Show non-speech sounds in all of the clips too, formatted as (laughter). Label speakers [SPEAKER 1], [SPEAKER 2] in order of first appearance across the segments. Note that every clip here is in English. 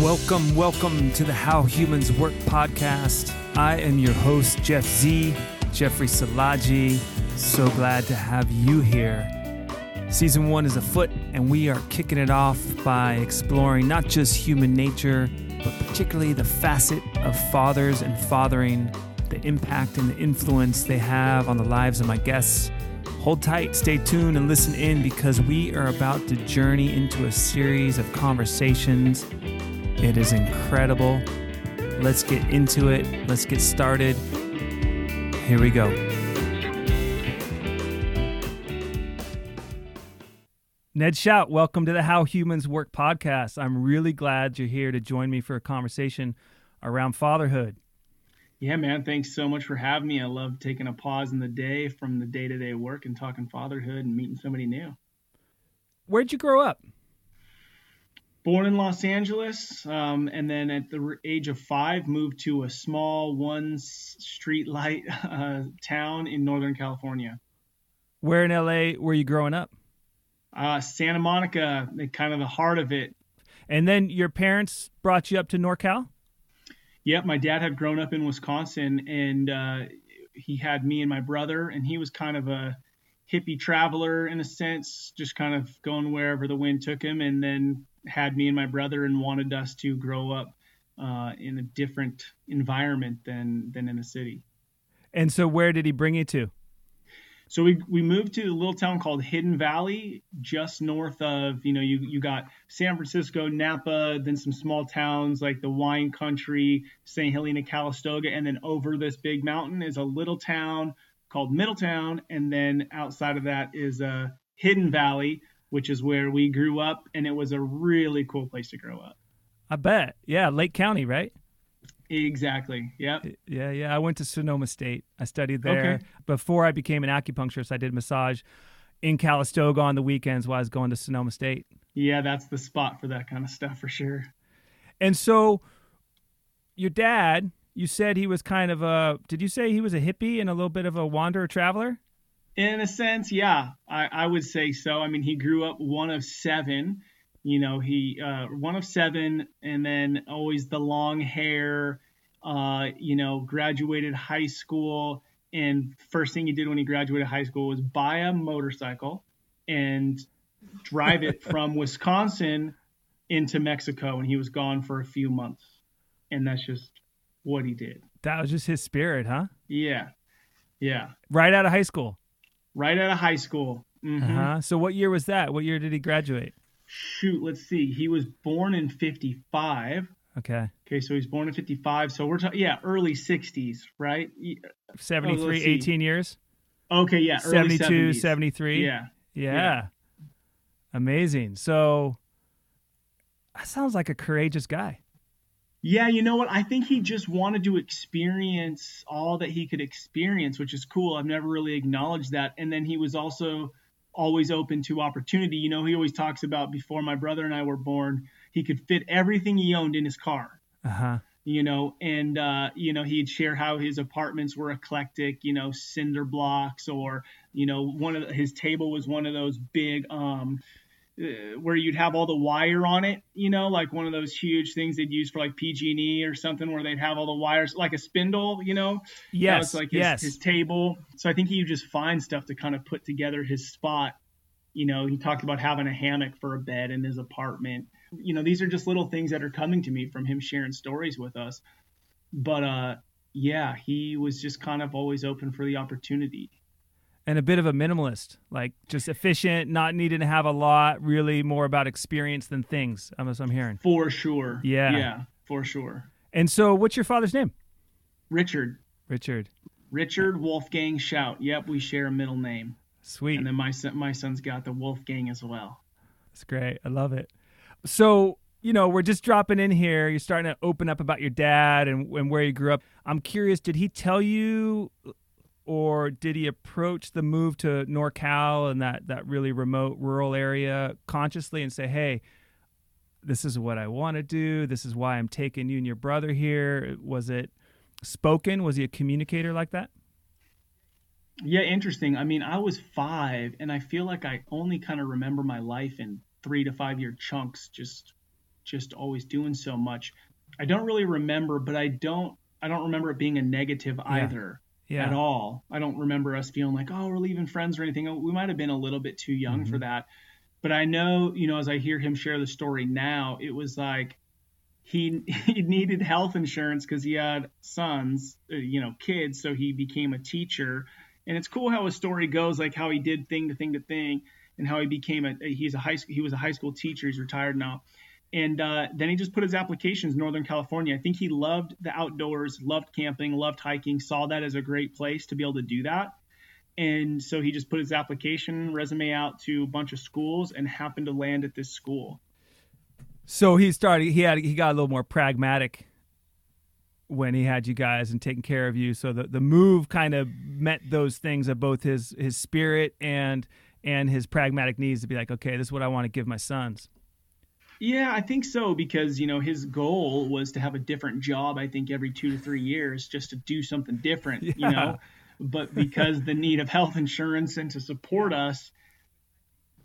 [SPEAKER 1] Welcome, welcome to the How Humans Work podcast. I am your host, Jeff Z, Jeffrey Salaji. So glad to have you here. Season one is afoot, and we are kicking it off by exploring not just human nature, but particularly the facet of fathers and fathering, the impact and the influence they have on the lives of my guests. Hold tight, stay tuned, and listen in because we are about to journey into a series of conversations it is incredible. Let's get into it. Let's get started. Here we go. Ned Shout, welcome to the How Humans Work podcast. I'm really glad you're here to join me for a conversation around fatherhood.
[SPEAKER 2] Yeah, man. Thanks so much for having me. I love taking a pause in the day from the day to day work and talking fatherhood and meeting somebody new.
[SPEAKER 1] Where'd you grow up?
[SPEAKER 2] Born in Los Angeles, um, and then at the age of five, moved to a small one street light (laughs) uh, town in Northern California.
[SPEAKER 1] Where in LA were you growing up?
[SPEAKER 2] Uh, Santa Monica, kind of the heart of it.
[SPEAKER 1] And then your parents brought you up to NorCal?
[SPEAKER 2] Yep, my dad had grown up in Wisconsin, and uh, he had me and my brother, and he was kind of a hippie traveler in a sense, just kind of going wherever the wind took him, and then had me and my brother and wanted us to grow up uh, in a different environment than than in the city.
[SPEAKER 1] And so, where did he bring you to?
[SPEAKER 2] So we we moved to a little town called Hidden Valley, just north of you know you you got San Francisco, Napa, then some small towns like the wine country, St. Helena, Calistoga, and then over this big mountain is a little town called Middletown, and then outside of that is a uh, Hidden Valley, which is where we grew up, and it was a really cool place to grow up.
[SPEAKER 1] I bet. Yeah, Lake County, right?
[SPEAKER 2] Exactly. Yep.
[SPEAKER 1] Yeah, yeah. I went to Sonoma State. I studied there. Okay. Before I became an acupuncturist, I did massage in Calistoga on the weekends while I was going to Sonoma State.
[SPEAKER 2] Yeah, that's the spot for that kind of stuff for sure.
[SPEAKER 1] And so your dad, you said he was kind of a did you say he was a hippie and a little bit of a wanderer traveler?
[SPEAKER 2] In a sense, yeah, I, I would say so. I mean, he grew up one of seven. You know, he uh, one of seven, and then always the long hair. Uh, you know, graduated high school, and first thing he did when he graduated high school was buy a motorcycle and drive it (laughs) from Wisconsin into Mexico, and he was gone for a few months, and that's just what he did.
[SPEAKER 1] That was just his spirit, huh?
[SPEAKER 2] Yeah, yeah.
[SPEAKER 1] Right out of high school
[SPEAKER 2] right out of high school.
[SPEAKER 1] Mm-hmm. Uh-huh. So what year was that? What year did he graduate?
[SPEAKER 2] Shoot, let's see. He was born in 55.
[SPEAKER 1] Okay.
[SPEAKER 2] Okay, so he's born in 55. So we're talking, yeah, early 60s, right?
[SPEAKER 1] 73, oh, 18 years?
[SPEAKER 2] Okay, yeah.
[SPEAKER 1] 72, 73.
[SPEAKER 2] Yeah.
[SPEAKER 1] yeah. Yeah. Amazing. So that sounds like a courageous guy.
[SPEAKER 2] Yeah, you know what? I think he just wanted to experience all that he could experience, which is cool. I've never really acknowledged that. And then he was also always open to opportunity. You know, he always talks about before my brother and I were born, he could fit everything he owned in his car.
[SPEAKER 1] Uh-huh.
[SPEAKER 2] You know, and uh, you know, he'd share how his apartments were eclectic, you know, cinder blocks or, you know, one of the, his table was one of those big um where you'd have all the wire on it, you know, like one of those huge things they'd use for like PG&E or something where they'd have all the wires like a spindle, you know.
[SPEAKER 1] Yes.
[SPEAKER 2] It's like his,
[SPEAKER 1] yes.
[SPEAKER 2] his table. So I think he would just find stuff to kind of put together his spot. You know, he talked about having a hammock for a bed in his apartment. You know, these are just little things that are coming to me from him sharing stories with us. But uh yeah, he was just kind of always open for the opportunity
[SPEAKER 1] and a bit of a minimalist, like just efficient, not needing to have a lot, really more about experience than things. I'm, I'm hearing.
[SPEAKER 2] For sure.
[SPEAKER 1] Yeah.
[SPEAKER 2] Yeah, for sure.
[SPEAKER 1] And so, what's your father's name?
[SPEAKER 2] Richard.
[SPEAKER 1] Richard.
[SPEAKER 2] Richard Wolfgang Shout. Yep, we share a middle name.
[SPEAKER 1] Sweet.
[SPEAKER 2] And then my son, my son's got the Wolfgang as well.
[SPEAKER 1] That's great. I love it. So, you know, we're just dropping in here. You're starting to open up about your dad and, and where you grew up. I'm curious, did he tell you or did he approach the move to NorCal and that that really remote rural area consciously and say, "Hey, this is what I want to do. This is why I'm taking you and your brother here." Was it spoken? Was he a communicator like that?
[SPEAKER 2] Yeah, interesting. I mean, I was 5 and I feel like I only kind of remember my life in 3 to 5 year chunks just just always doing so much. I don't really remember, but I don't I don't remember it being a negative yeah. either. Yeah. At all. I don't remember us feeling like, oh, we're leaving friends or anything. We might have been a little bit too young mm-hmm. for that. But I know, you know, as I hear him share the story now, it was like he (laughs) he needed health insurance because he had sons, uh, you know, kids. So he became a teacher, and it's cool how his story goes, like how he did thing to thing to thing, and how he became a he's a high he was a high school teacher. He's retired now, and uh, then he just put his applications Northern California. I think he loved the outdoors, loved camping, loved hiking, saw that as a great place to be able to do that. And so he just put his application resume out to a bunch of schools and happened to land at this school.
[SPEAKER 1] So he started. He had. He got a little more pragmatic when he had you guys and taking care of you. So the the move kind of met those things of both his his spirit and and his pragmatic needs to be like, okay, this is what I want to give my sons.
[SPEAKER 2] Yeah, I think so because you know his goal was to have a different job. I think every two to three years, just to do something different. Yeah. You know, but because the need of health insurance and to support us.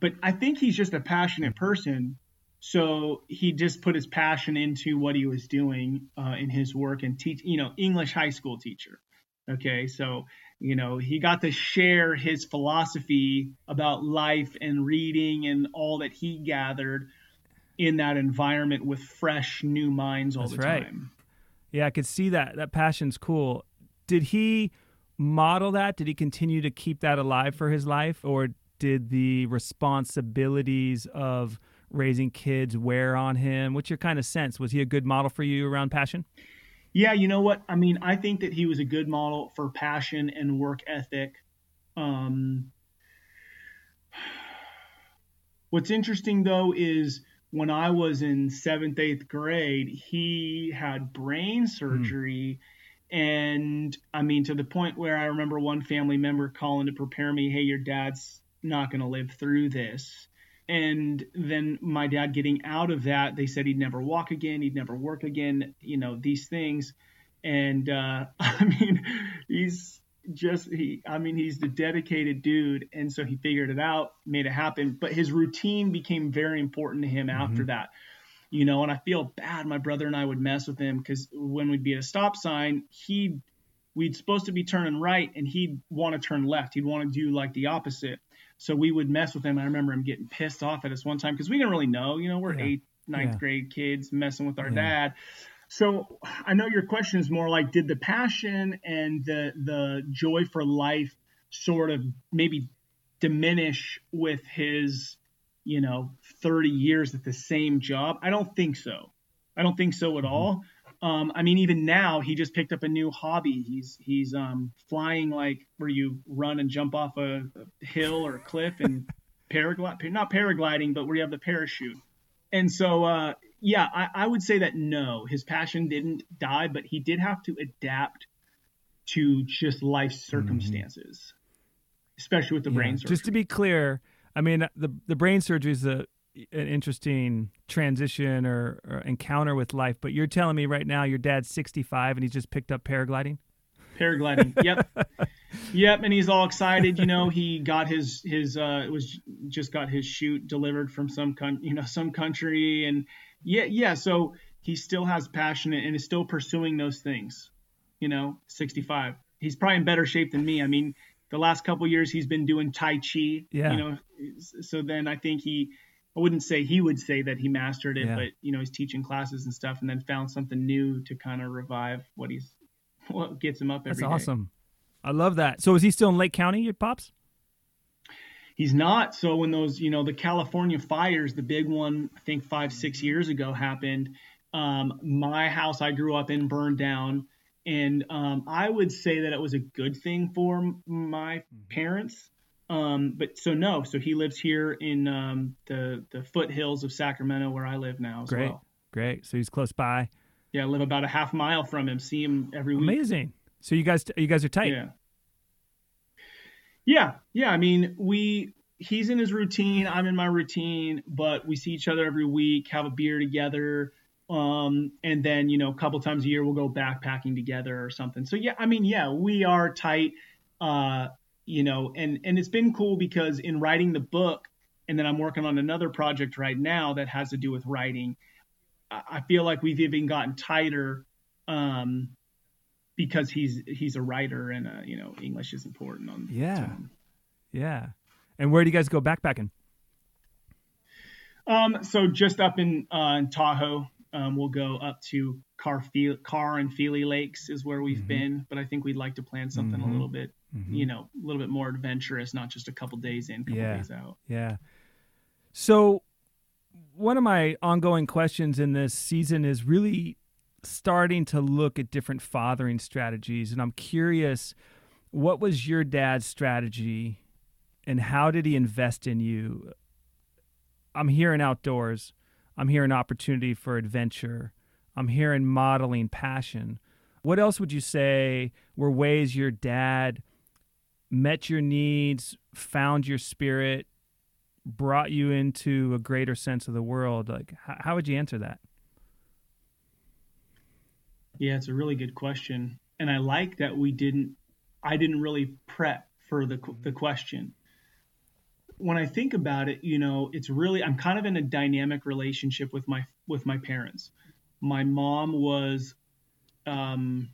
[SPEAKER 2] But I think he's just a passionate person so he just put his passion into what he was doing uh, in his work and teach, you know, English high school teacher. Okay, so you know he got to share his philosophy about life and reading and all that he gathered in that environment with fresh new minds all That's the right. time.
[SPEAKER 1] Yeah, I could see that. That passion's cool. Did he model that? Did he continue to keep that alive for his life, or did the responsibilities of raising kids wear on him? What's your kind of sense? Was he a good model for you around passion?
[SPEAKER 2] Yeah, you know what? I mean, I think that he was a good model for passion and work ethic. Um, (sighs) what's interesting though is when I was in seventh, eighth grade, he had brain hmm. surgery. Mm. And I mean, to the point where I remember one family member calling to prepare me, hey, your dad's not going to live through this and then my dad getting out of that they said he'd never walk again he'd never work again you know these things and uh, (laughs) i mean he's just he i mean he's the dedicated dude and so he figured it out made it happen but his routine became very important to him mm-hmm. after that you know and i feel bad my brother and i would mess with him because when we'd be at a stop sign he'd we'd supposed to be turning right and he'd want to turn left he'd want to do like the opposite so we would mess with him. I remember him getting pissed off at us one time because we didn't really know. You know, we're yeah. eighth, ninth yeah. grade kids messing with our yeah. dad. So I know your question is more like, did the passion and the the joy for life sort of maybe diminish with his, you know, 30 years at the same job? I don't think so. I don't think so at mm-hmm. all. Um, I mean, even now he just picked up a new hobby. He's he's um, flying like where you run and jump off a, a hill or a cliff and (laughs) paraglide, not paragliding, but where you have the parachute. And so, uh, yeah, I, I would say that no, his passion didn't die, but he did have to adapt to just life mm-hmm. circumstances, mm-hmm. especially with the yeah. brain surgery.
[SPEAKER 1] Just to be clear, I mean, the the brain surgery is a an interesting transition or, or, encounter with life. But you're telling me right now your dad's 65 and he's just picked up paragliding.
[SPEAKER 2] Paragliding. Yep. (laughs) yep. And he's all excited. You know, he got his his uh was just got his chute delivered from some con you know some country and yeah yeah. So he still has passion and is still pursuing those things. You know, 65. He's probably in better shape than me. I mean, the last couple years he's been doing tai chi. Yeah. You know, so then I think he I wouldn't say he would say that he mastered it, yeah. but you know, he's teaching classes and stuff, and then found something new to kind of revive what he's what gets him up every
[SPEAKER 1] That's awesome. I love that. So is he still in Lake County, your pops?
[SPEAKER 2] He's not. So when those, you know, the California fires, the big one, I think five, six years ago happened. Um, my house I grew up in burned down, and um, I would say that it was a good thing for my mm-hmm. parents um, but so no, so he lives here in um, the the foothills of Sacramento, where I live now as
[SPEAKER 1] great,
[SPEAKER 2] well.
[SPEAKER 1] Great, So he's close by.
[SPEAKER 2] Yeah, I live about a half mile from him. See him every week.
[SPEAKER 1] Amazing. So you guys, you guys are tight.
[SPEAKER 2] Yeah. Yeah, yeah. I mean, we he's in his routine, I'm in my routine, but we see each other every week, have a beer together, um, and then you know, a couple times a year we'll go backpacking together or something. So yeah, I mean, yeah, we are tight. Uh, you know, and and it's been cool because in writing the book, and then I'm working on another project right now that has to do with writing. I feel like we've even gotten tighter um, because he's he's a writer and uh, you know English is important on
[SPEAKER 1] yeah yeah and where do you guys go backpacking
[SPEAKER 2] um so just up in uh in Tahoe um, we'll go up to Car Carr and Feeley Lakes is where we've mm-hmm. been, but I think we'd like to plan something mm-hmm. a little bit, mm-hmm. you know, a little bit more adventurous, not just a couple days in, couple
[SPEAKER 1] yeah.
[SPEAKER 2] days out.
[SPEAKER 1] Yeah. So one of my ongoing questions in this season is really starting to look at different fathering strategies. And I'm curious, what was your dad's strategy and how did he invest in you? I'm hearing outdoors. I'm hearing opportunity for adventure. I'm hearing modeling passion. What else would you say were ways your dad met your needs, found your spirit, brought you into a greater sense of the world? Like, how would you answer that?
[SPEAKER 2] Yeah, it's a really good question, and I like that we didn't. I didn't really prep for the the question. When I think about it, you know, it's really I'm kind of in a dynamic relationship with my with my parents. My mom was um,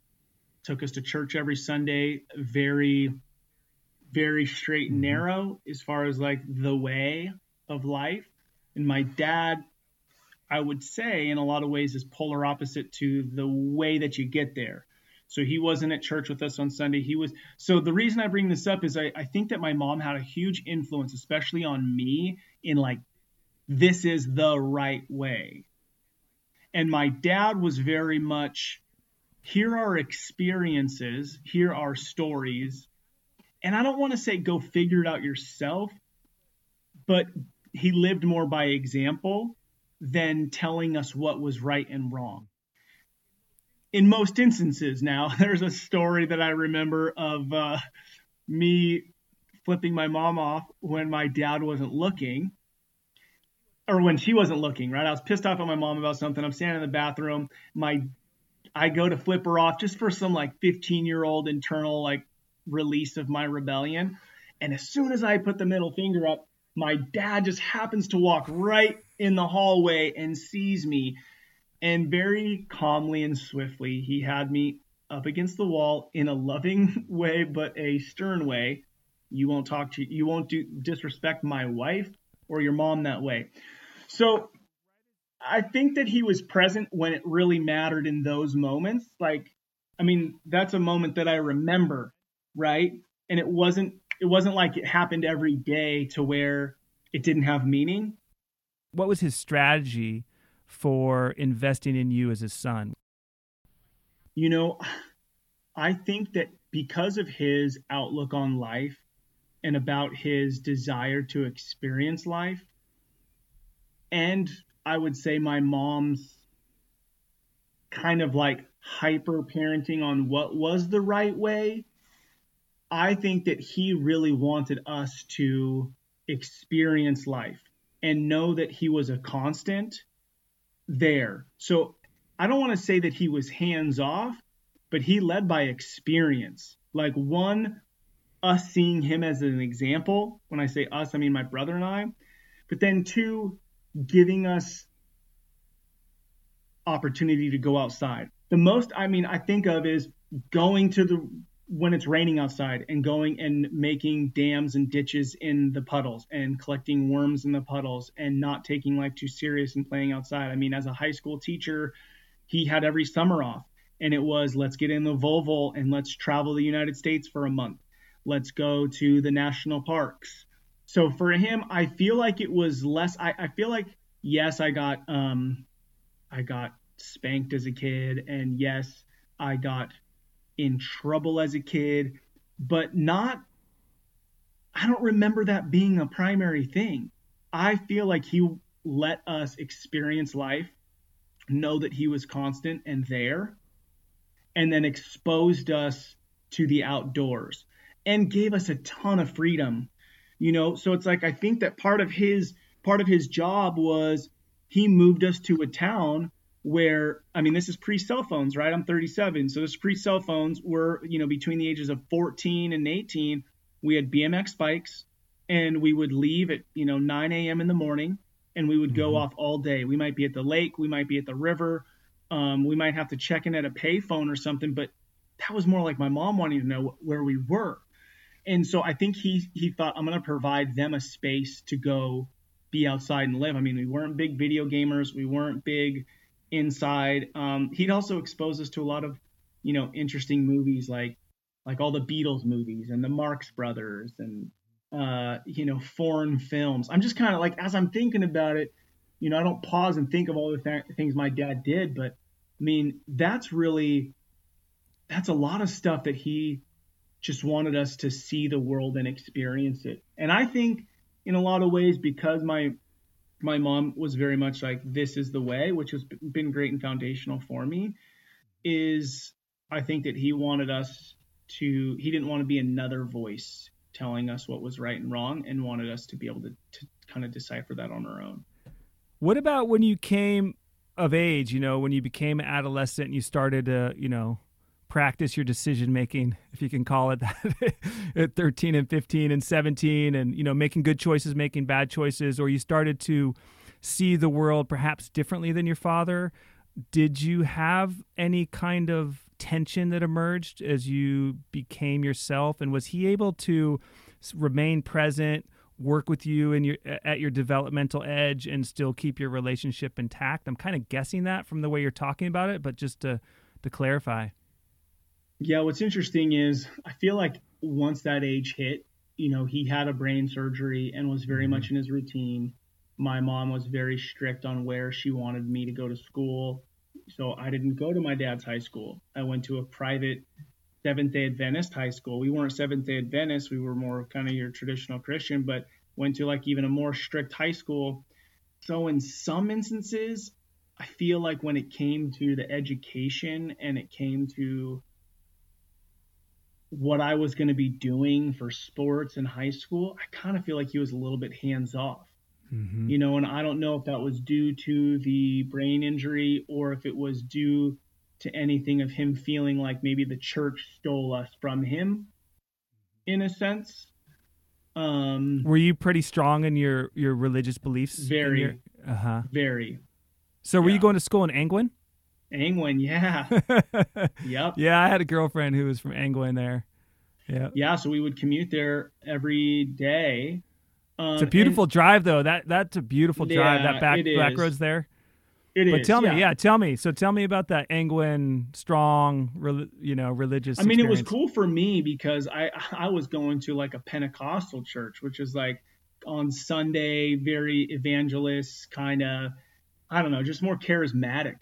[SPEAKER 2] took us to church every Sunday, very very straight and mm-hmm. narrow as far as like the way of life. And my dad I would say in a lot of ways is polar opposite to the way that you get there. So he wasn't at church with us on Sunday. He was so the reason I bring this up is I, I think that my mom had a huge influence, especially on me, in like this is the right way. And my dad was very much here are experiences, here are stories. And I don't want to say go figure it out yourself, but he lived more by example than telling us what was right and wrong. In most instances, now, (laughs) there's a story that I remember of uh, me flipping my mom off when my dad wasn't looking or when she wasn't looking, right? I was pissed off at my mom about something. I'm standing in the bathroom. My I go to flip her off just for some like 15 year old internal like release of my rebellion. And as soon as I put the middle finger up, my dad just happens to walk right in the hallway and sees me. And very calmly and swiftly, he had me up against the wall in a loving (laughs) way, but a stern way. You won't talk to, you won't do disrespect my wife or your mom that way. So I think that he was present when it really mattered in those moments. Like, I mean, that's a moment that I remember, right? And it wasn't it wasn't like it happened every day to where it didn't have meaning.
[SPEAKER 1] What was his strategy for investing in you as his son?
[SPEAKER 2] You know, (sighs) I think that because of his outlook on life and about his desire to experience life, and I would say my mom's kind of like hyper parenting on what was the right way I think that he really wanted us to experience life and know that he was a constant there. So I don't want to say that he was hands off, but he led by experience. Like, one, us seeing him as an example. When I say us, I mean my brother and I. But then, two, giving us opportunity to go outside. The most, I mean, I think of is going to the when it's raining outside and going and making dams and ditches in the puddles and collecting worms in the puddles and not taking life too serious and playing outside. I mean, as a high school teacher, he had every summer off and it was let's get in the Volvo and let's travel the United States for a month. Let's go to the national parks. So for him, I feel like it was less I, I feel like yes, I got um I got spanked as a kid and yes, I got in trouble as a kid, but not, I don't remember that being a primary thing. I feel like he let us experience life, know that he was constant and there, and then exposed us to the outdoors and gave us a ton of freedom. You know, so it's like I think that part of his part of his job was he moved us to a town where I mean this is pre cell phones, right? I'm 37, so this pre cell phones were you know between the ages of 14 and 18. We had BMX bikes, and we would leave at you know 9 a.m. in the morning, and we would go mm-hmm. off all day. We might be at the lake, we might be at the river, um, we might have to check in at a payphone or something, but that was more like my mom wanting to know where we were. And so I think he he thought I'm going to provide them a space to go be outside and live. I mean, we weren't big video gamers, we weren't big inside. Um, he'd also expose us to a lot of, you know, interesting movies like like all the Beatles movies and the Marx Brothers and uh, you know, foreign films. I'm just kind of like, as I'm thinking about it, you know, I don't pause and think of all the th- things my dad did, but I mean, that's really, that's a lot of stuff that he just wanted us to see the world and experience it. And I think in a lot of ways, because my, my mom was very much like, this is the way, which has been great and foundational for me, is I think that he wanted us to, he didn't want to be another voice telling us what was right and wrong and wanted us to be able to, to kind of decipher that on our own.
[SPEAKER 1] What about when you came of age, you know, when you became adolescent and you started to, you know, practice your decision making, if you can call it that, (laughs) at 13 and 15 and 17, and, you know, making good choices, making bad choices, or you started to see the world perhaps differently than your father? Did you have any kind of tension that emerged as you became yourself and was he able to remain present work with you and your at your developmental edge and still keep your relationship intact i'm kind of guessing that from the way you're talking about it but just to to clarify
[SPEAKER 2] yeah what's interesting is i feel like once that age hit you know he had a brain surgery and was very mm-hmm. much in his routine my mom was very strict on where she wanted me to go to school so I didn't go to my dad's high school. I went to a private Seventh day Adventist high school. We weren't Seventh day Adventist, we were more kind of your traditional Christian, but went to like even a more strict high school. So in some instances, I feel like when it came to the education and it came to what I was going to be doing for sports in high school, I kind of feel like he was a little bit hands off. Mm-hmm. You know, and I don't know if that was due to the brain injury or if it was due to anything of him feeling like maybe the church stole us from him in a sense. Um,
[SPEAKER 1] Were you pretty strong in your, your religious beliefs?
[SPEAKER 2] Very.
[SPEAKER 1] Your, uh-huh.
[SPEAKER 2] Very.
[SPEAKER 1] So were yeah. you going to school in Angwin?
[SPEAKER 2] Angwin, yeah. (laughs) yep.
[SPEAKER 1] Yeah, I had a girlfriend who was from Angwin there. Yeah.
[SPEAKER 2] Yeah, so we would commute there every day
[SPEAKER 1] um, it's a beautiful and, drive, though. That that's a beautiful drive. Yeah, that back back roads there.
[SPEAKER 2] It
[SPEAKER 1] but
[SPEAKER 2] is,
[SPEAKER 1] tell
[SPEAKER 2] yeah.
[SPEAKER 1] me, yeah, tell me. So tell me about that Angwin strong, you know, religious.
[SPEAKER 2] I mean,
[SPEAKER 1] experience.
[SPEAKER 2] it was cool for me because I (laughs) I was going to like a Pentecostal church, which is like on Sunday, very evangelist kind of, I don't know, just more charismatic.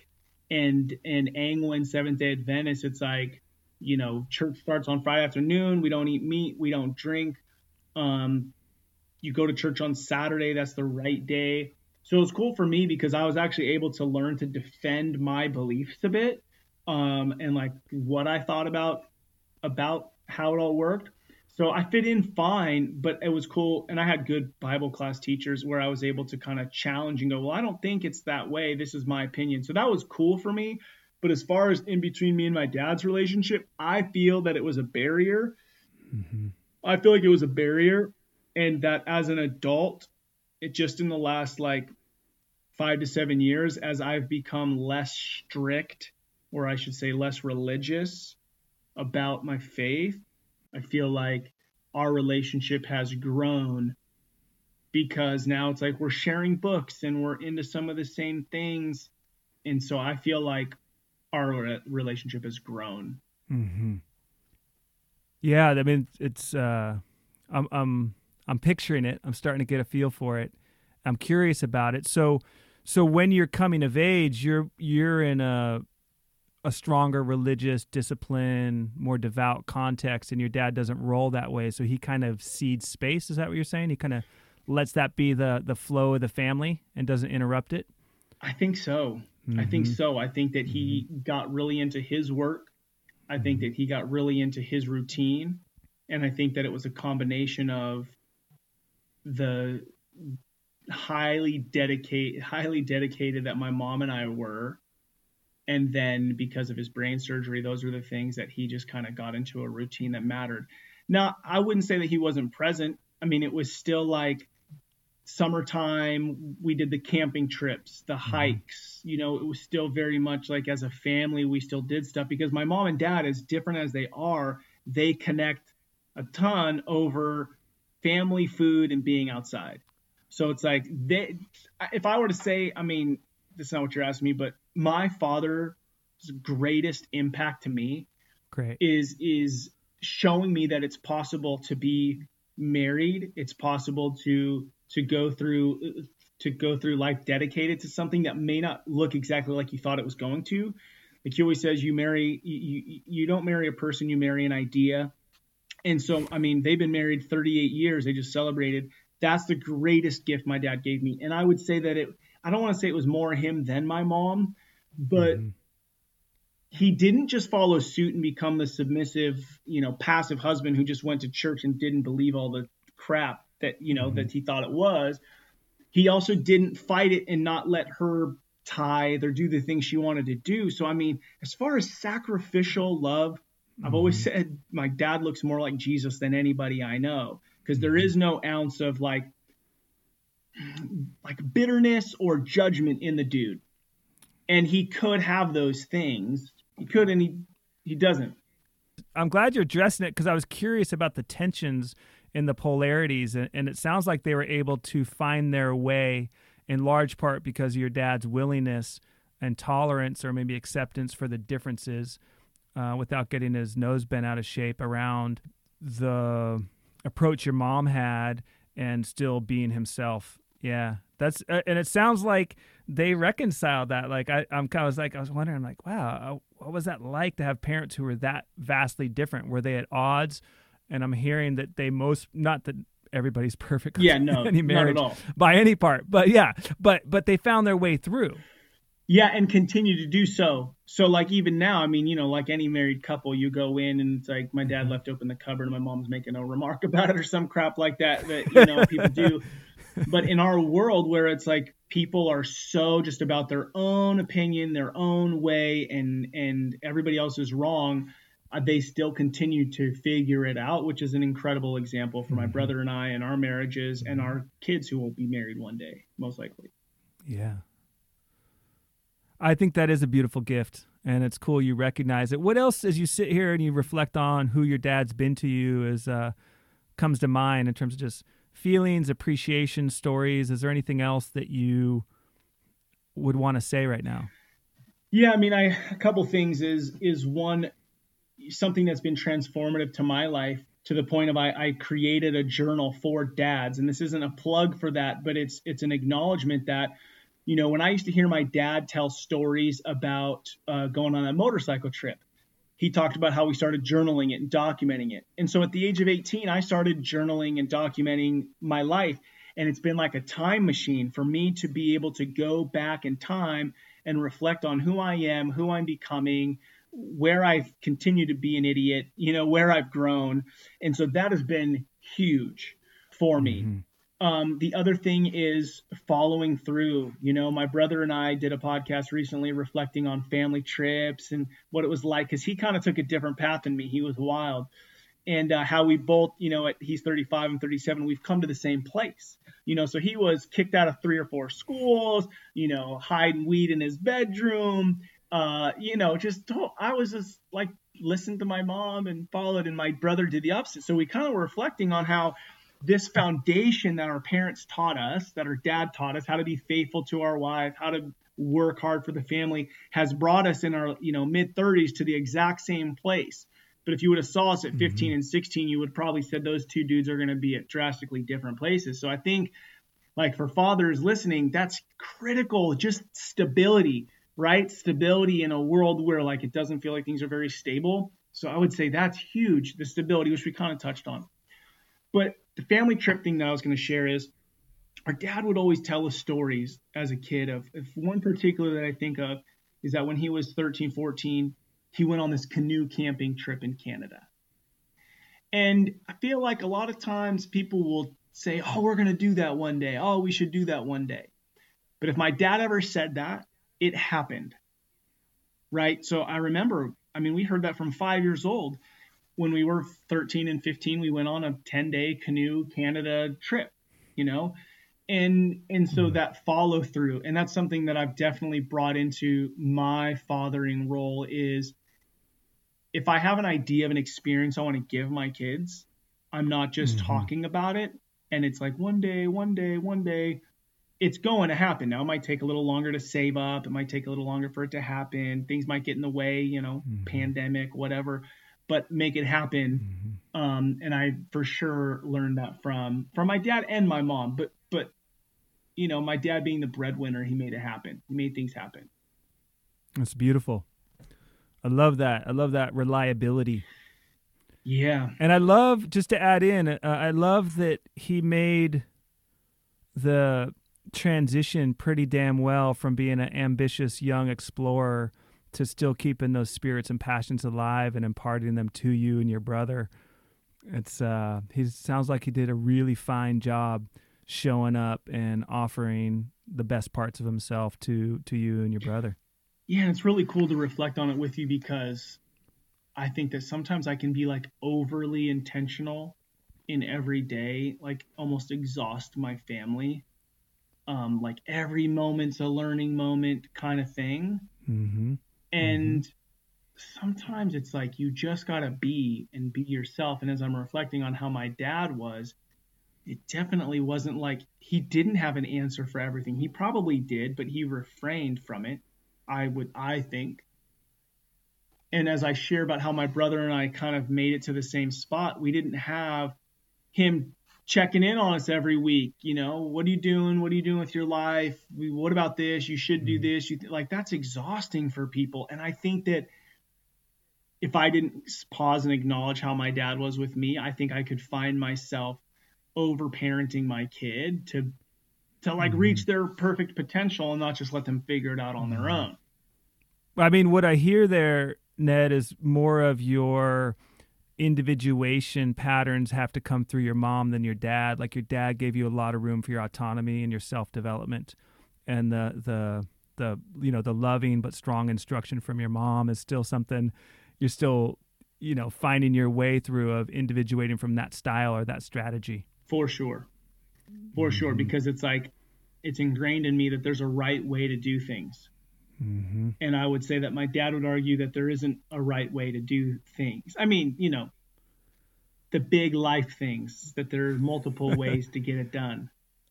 [SPEAKER 2] And and Angwin Seventh Day Adventist, it's like, you know, church starts on Friday afternoon. We don't eat meat. We don't drink. Um, you go to church on Saturday, that's the right day. So it was cool for me because I was actually able to learn to defend my beliefs a bit um, and like what I thought about about how it all worked. So I fit in fine, but it was cool. And I had good Bible class teachers where I was able to kind of challenge and go, well, I don't think it's that way. This is my opinion. So that was cool for me. But as far as in between me and my dad's relationship, I feel that it was a barrier. Mm-hmm. I feel like it was a barrier and that as an adult, it just in the last like five to seven years, as I've become less strict, or I should say less religious about my faith, I feel like our relationship has grown because now it's like we're sharing books and we're into some of the same things. And so I feel like our relationship has grown.
[SPEAKER 1] Mm-hmm. Yeah, I mean, it's, uh, I'm, I'm I'm picturing it. I'm starting to get a feel for it. I'm curious about it. So, so when you're coming of age, you're you're in a a stronger religious discipline, more devout context, and your dad doesn't roll that way. So he kind of cedes space. Is that what you're saying? He kind of lets that be the the flow of the family and doesn't interrupt it.
[SPEAKER 2] I think so. Mm-hmm. I think mm-hmm. so. I think that he mm-hmm. got really into his work. I think mm-hmm. that he got really into his routine. And I think that it was a combination of the highly dedicated highly dedicated that my mom and I were and then because of his brain surgery those were the things that he just kind of got into a routine that mattered. Now I wouldn't say that he wasn't present. I mean it was still like summertime we did the camping trips the mm-hmm. hikes you know it was still very much like as a family we still did stuff because my mom and dad as different as they are they connect a ton over family food and being outside. So it's like they if i were to say i mean that's not what you're asking me but my father's greatest impact to me
[SPEAKER 1] Great.
[SPEAKER 2] is is showing me that it's possible to be married it's possible to to go through to go through life dedicated to something that may not look exactly like you thought it was going to. Like he always says, you marry you, you, you don't marry a person, you marry an idea. And so, I mean, they've been married 38 years. They just celebrated. That's the greatest gift my dad gave me. And I would say that it, I don't want to say it was more him than my mom, but mm-hmm. he didn't just follow suit and become the submissive, you know, passive husband who just went to church and didn't believe all the crap that you know mm-hmm. that he thought it was. He also didn't fight it and not let her tithe or do the things she wanted to do. So I mean, as far as sacrificial love, mm-hmm. I've always mm-hmm. said my dad looks more like Jesus than anybody I know because there mm-hmm. no ounce of like like bitterness or judgment in the dude. And he could have those things. He could and he he doesn't.
[SPEAKER 1] I'm glad you're addressing it because I was curious about the tensions in the polarities, and, and it sounds like they were able to find their way in large part because of your dad's willingness and tolerance or maybe acceptance for the differences uh, without getting his nose bent out of shape around the approach your mom had and still being himself. Yeah, that's uh, and it sounds like they reconciled that. Like I, I'm kind of like I was wondering, like, wow, uh, what was that like to have parents who were that vastly different? Were they at odds? and I'm hearing that they most not that everybody's (laughs) perfect.
[SPEAKER 2] Yeah, no, any marriage not at all.
[SPEAKER 1] by any part, but yeah, but but they found their way through.
[SPEAKER 2] Yeah, and continue to do so. So like even now, I mean, you know, like any married couple, you go in and it's like my dad mm-hmm. left open the cupboard and my mom's making a remark (laughs) about it or some crap like that that you know people do. But in our world where it's like people are so just about their own opinion, their own way, and and everybody else is wrong uh, they still continue to figure it out, which is an incredible example for my mm-hmm. brother and I and our marriages and our kids who will be married one day, most likely.
[SPEAKER 1] Yeah. I think that is a beautiful gift and it's cool you recognize it. What else as you sit here and you reflect on who your dad's been to you is uh comes to mind in terms of just feelings, appreciation, stories? Is there anything else that you would want to say right now?
[SPEAKER 2] Yeah, I mean, I a couple things is is one something that's been transformative to my life to the point of I, I, created a journal for dads and this isn't a plug for that but it's it's an acknowledgement that you know when i used to hear my dad tell stories about uh, going on a motorcycle trip he talked about how we started journaling it and documenting it and so at the age of 18 i started journaling and documenting my life and it's been like a time machine for me to be able to go back in time and reflect on who i am who i'm becoming where I've continued to be an idiot, you know, where I've grown. And so that has been huge for me. Mm-hmm. Um, the other thing is following through. You know, my brother and I did a podcast recently reflecting on family trips and what it was like because he kind of took a different path than me. He was wild. And uh, how we both, you know, at, he's 35 and 37, we've come to the same place. You know, so he was kicked out of three or four schools, you know, hiding weed in his bedroom, uh, you know, just I was just like listened to my mom and followed, and my brother did the opposite. So we kind of were reflecting on how this foundation that our parents taught us, that our dad taught us, how to be faithful to our wife, how to work hard for the family, has brought us in our you know mid 30s to the exact same place. But if you would have saw us at 15 mm-hmm. and 16, you would probably said those two dudes are going to be at drastically different places. So I think, like for fathers listening, that's critical. Just stability right? Stability in a world where like it doesn't feel like things are very stable. So I would say that's huge, the stability, which we kind of touched on. But the family trip thing that I was going to share is our dad would always tell us stories as a kid of if one particular that I think of is that when he was 13, 14, he went on this canoe camping trip in Canada. And I feel like a lot of times people will say, Oh, we're going to do that one day. Oh, we should do that one day. But if my dad ever said that, it happened. Right. So I remember, I mean, we heard that from five years old. When we were 13 and 15, we went on a 10 day canoe Canada trip, you know, and and so mm. that follow through and that's something that i've definitely brought into my fathering role is if i have an idea of an experience i want to give my kids i'm not just mm-hmm. talking about it and it's like one day one day one day it's going to happen now it might take a little longer to save up it might take a little longer for it to happen things might get in the way you know mm-hmm. pandemic whatever but make it happen mm-hmm. um, and i for sure learned that from from my dad and my mom but but you know, my dad being the breadwinner, he made it happen. He made things happen.
[SPEAKER 1] That's beautiful. I love that. I love that reliability.
[SPEAKER 2] Yeah.
[SPEAKER 1] And I love just to add in, uh, I love that he made the transition pretty damn well from being an ambitious young explorer to still keeping those spirits and passions alive and imparting them to you and your brother. It's uh he sounds like he did a really fine job showing up and offering the best parts of himself to to you and your brother.
[SPEAKER 2] Yeah, it's really cool to reflect on it with you because I think that sometimes I can be like overly intentional in every day, like almost exhaust my family. Um, like every moment's a learning moment kind of thing. Mm-hmm. And mm-hmm. sometimes it's like you just gotta be and be yourself. And as I'm reflecting on how my dad was, it definitely wasn't like he didn't have an answer for everything. He probably did, but he refrained from it. I would, I think. And as I share about how my brother and I kind of made it to the same spot, we didn't have him checking in on us every week. You know, what are you doing? What are you doing with your life? We, what about this? You should do mm-hmm. this. You th- like that's exhausting for people. And I think that if I didn't pause and acknowledge how my dad was with me, I think I could find myself over parenting my kid to to like mm-hmm. reach their perfect potential and not just let them figure it out on their mm-hmm. own.
[SPEAKER 1] I mean, what I hear there, Ned, is more of your individuation patterns have to come through your mom than your dad. Like your dad gave you a lot of room for your autonomy and your self development, and the the the you know the loving but strong instruction from your mom is still something you're still you know finding your way through of individuating from that style or that strategy.
[SPEAKER 2] For sure. For sure. Mm-hmm. because it's like it's ingrained in me that there's a right way to do things mm-hmm. and i would say that my dad would argue that there isn't a right way to do things i mean you know the big life things that there are multiple (laughs) ways to get it done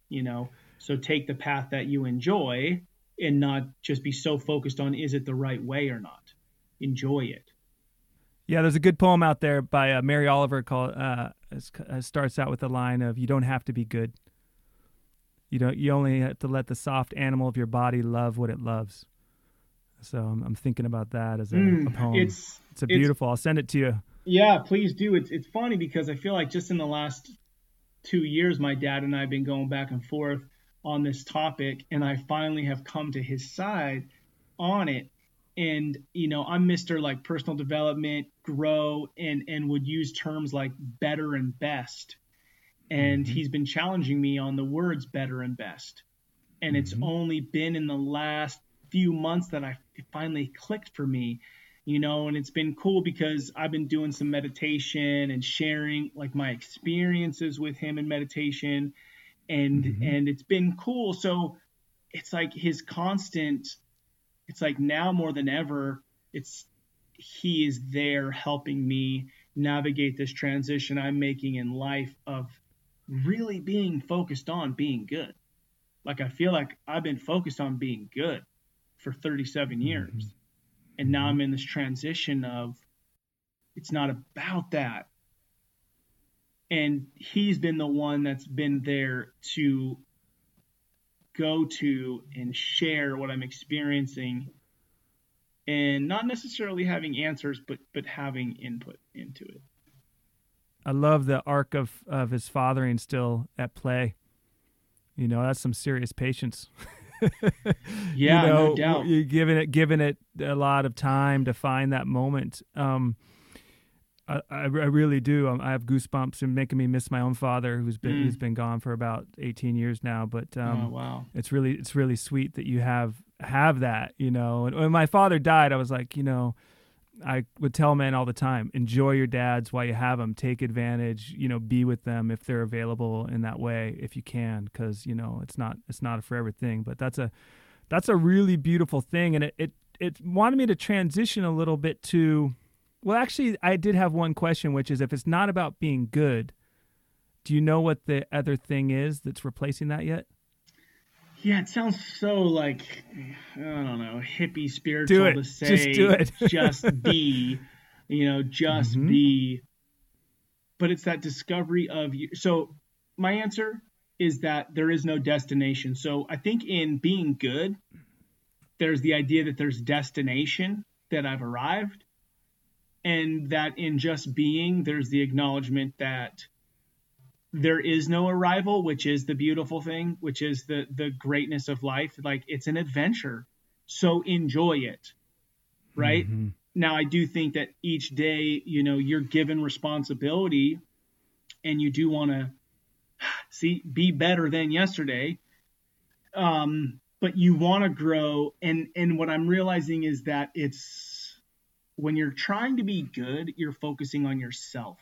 [SPEAKER 2] you know so take the path that you enjoy and not just be so focused on is it the right way or not enjoy it
[SPEAKER 1] yeah, there's a good poem out there by uh, Mary Oliver called uh, starts out with the line of "You don't have to be good. You don't. You only have to let the soft animal of your body love what it loves." So I'm, I'm thinking about that as a, mm, a poem. It's it's a beautiful. It's, I'll send it to you.
[SPEAKER 2] Yeah, please do. It's it's funny because I feel like just in the last two years, my dad and I have been going back and forth on this topic, and I finally have come to his side on it and you know i'm mr like personal development grow and and would use terms like better and best and mm-hmm. he's been challenging me on the words better and best and mm-hmm. it's only been in the last few months that i finally clicked for me you know and it's been cool because i've been doing some meditation and sharing like my experiences with him in meditation and mm-hmm. and it's been cool so it's like his constant it's like now more than ever, it's he is there helping me navigate this transition I'm making in life of really being focused on being good. Like I feel like I've been focused on being good for 37 years. Mm-hmm. And now I'm in this transition of it's not about that. And he's been the one that's been there to go to and share what I'm experiencing and not necessarily having answers but but having input into it.
[SPEAKER 1] I love the arc of of his fathering still at play. You know, that's some serious patience. (laughs) (laughs)
[SPEAKER 2] yeah, you know, no doubt.
[SPEAKER 1] You're giving it giving it a lot of time to find that moment. Um, I, I, really do. Um, I have goosebumps and making me miss my own father, who's been mm. who's been gone for about 18 years now. But um,
[SPEAKER 2] oh, wow,
[SPEAKER 1] it's really it's really sweet that you have have that. You know, and when my father died, I was like, you know, I would tell men all the time, enjoy your dads while you have them. Take advantage, you know, be with them if they're available in that way, if you can, because you know it's not it's not a forever thing. But that's a that's a really beautiful thing, and it it it wanted me to transition a little bit to. Well, actually, I did have one question, which is if it's not about being good, do you know what the other thing is that's replacing that yet?
[SPEAKER 2] Yeah, it sounds so like I don't know, hippie spiritual
[SPEAKER 1] it.
[SPEAKER 2] to say
[SPEAKER 1] just do it. (laughs)
[SPEAKER 2] just be, you know, just mm-hmm. be. But it's that discovery of you. So my answer is that there is no destination. So I think in being good, there's the idea that there's destination that I've arrived, and that in just being, there's the acknowledgement that there is no arrival, which is the beautiful thing, which is the the greatness of life. Like it's an adventure, so enjoy it, right? Mm-hmm. Now, I do think that each day, you know, you're given responsibility, and you do want to (sighs) see be better than yesterday. Um, but you want to grow, and and what I'm realizing is that it's when you're trying to be good, you're focusing on yourself.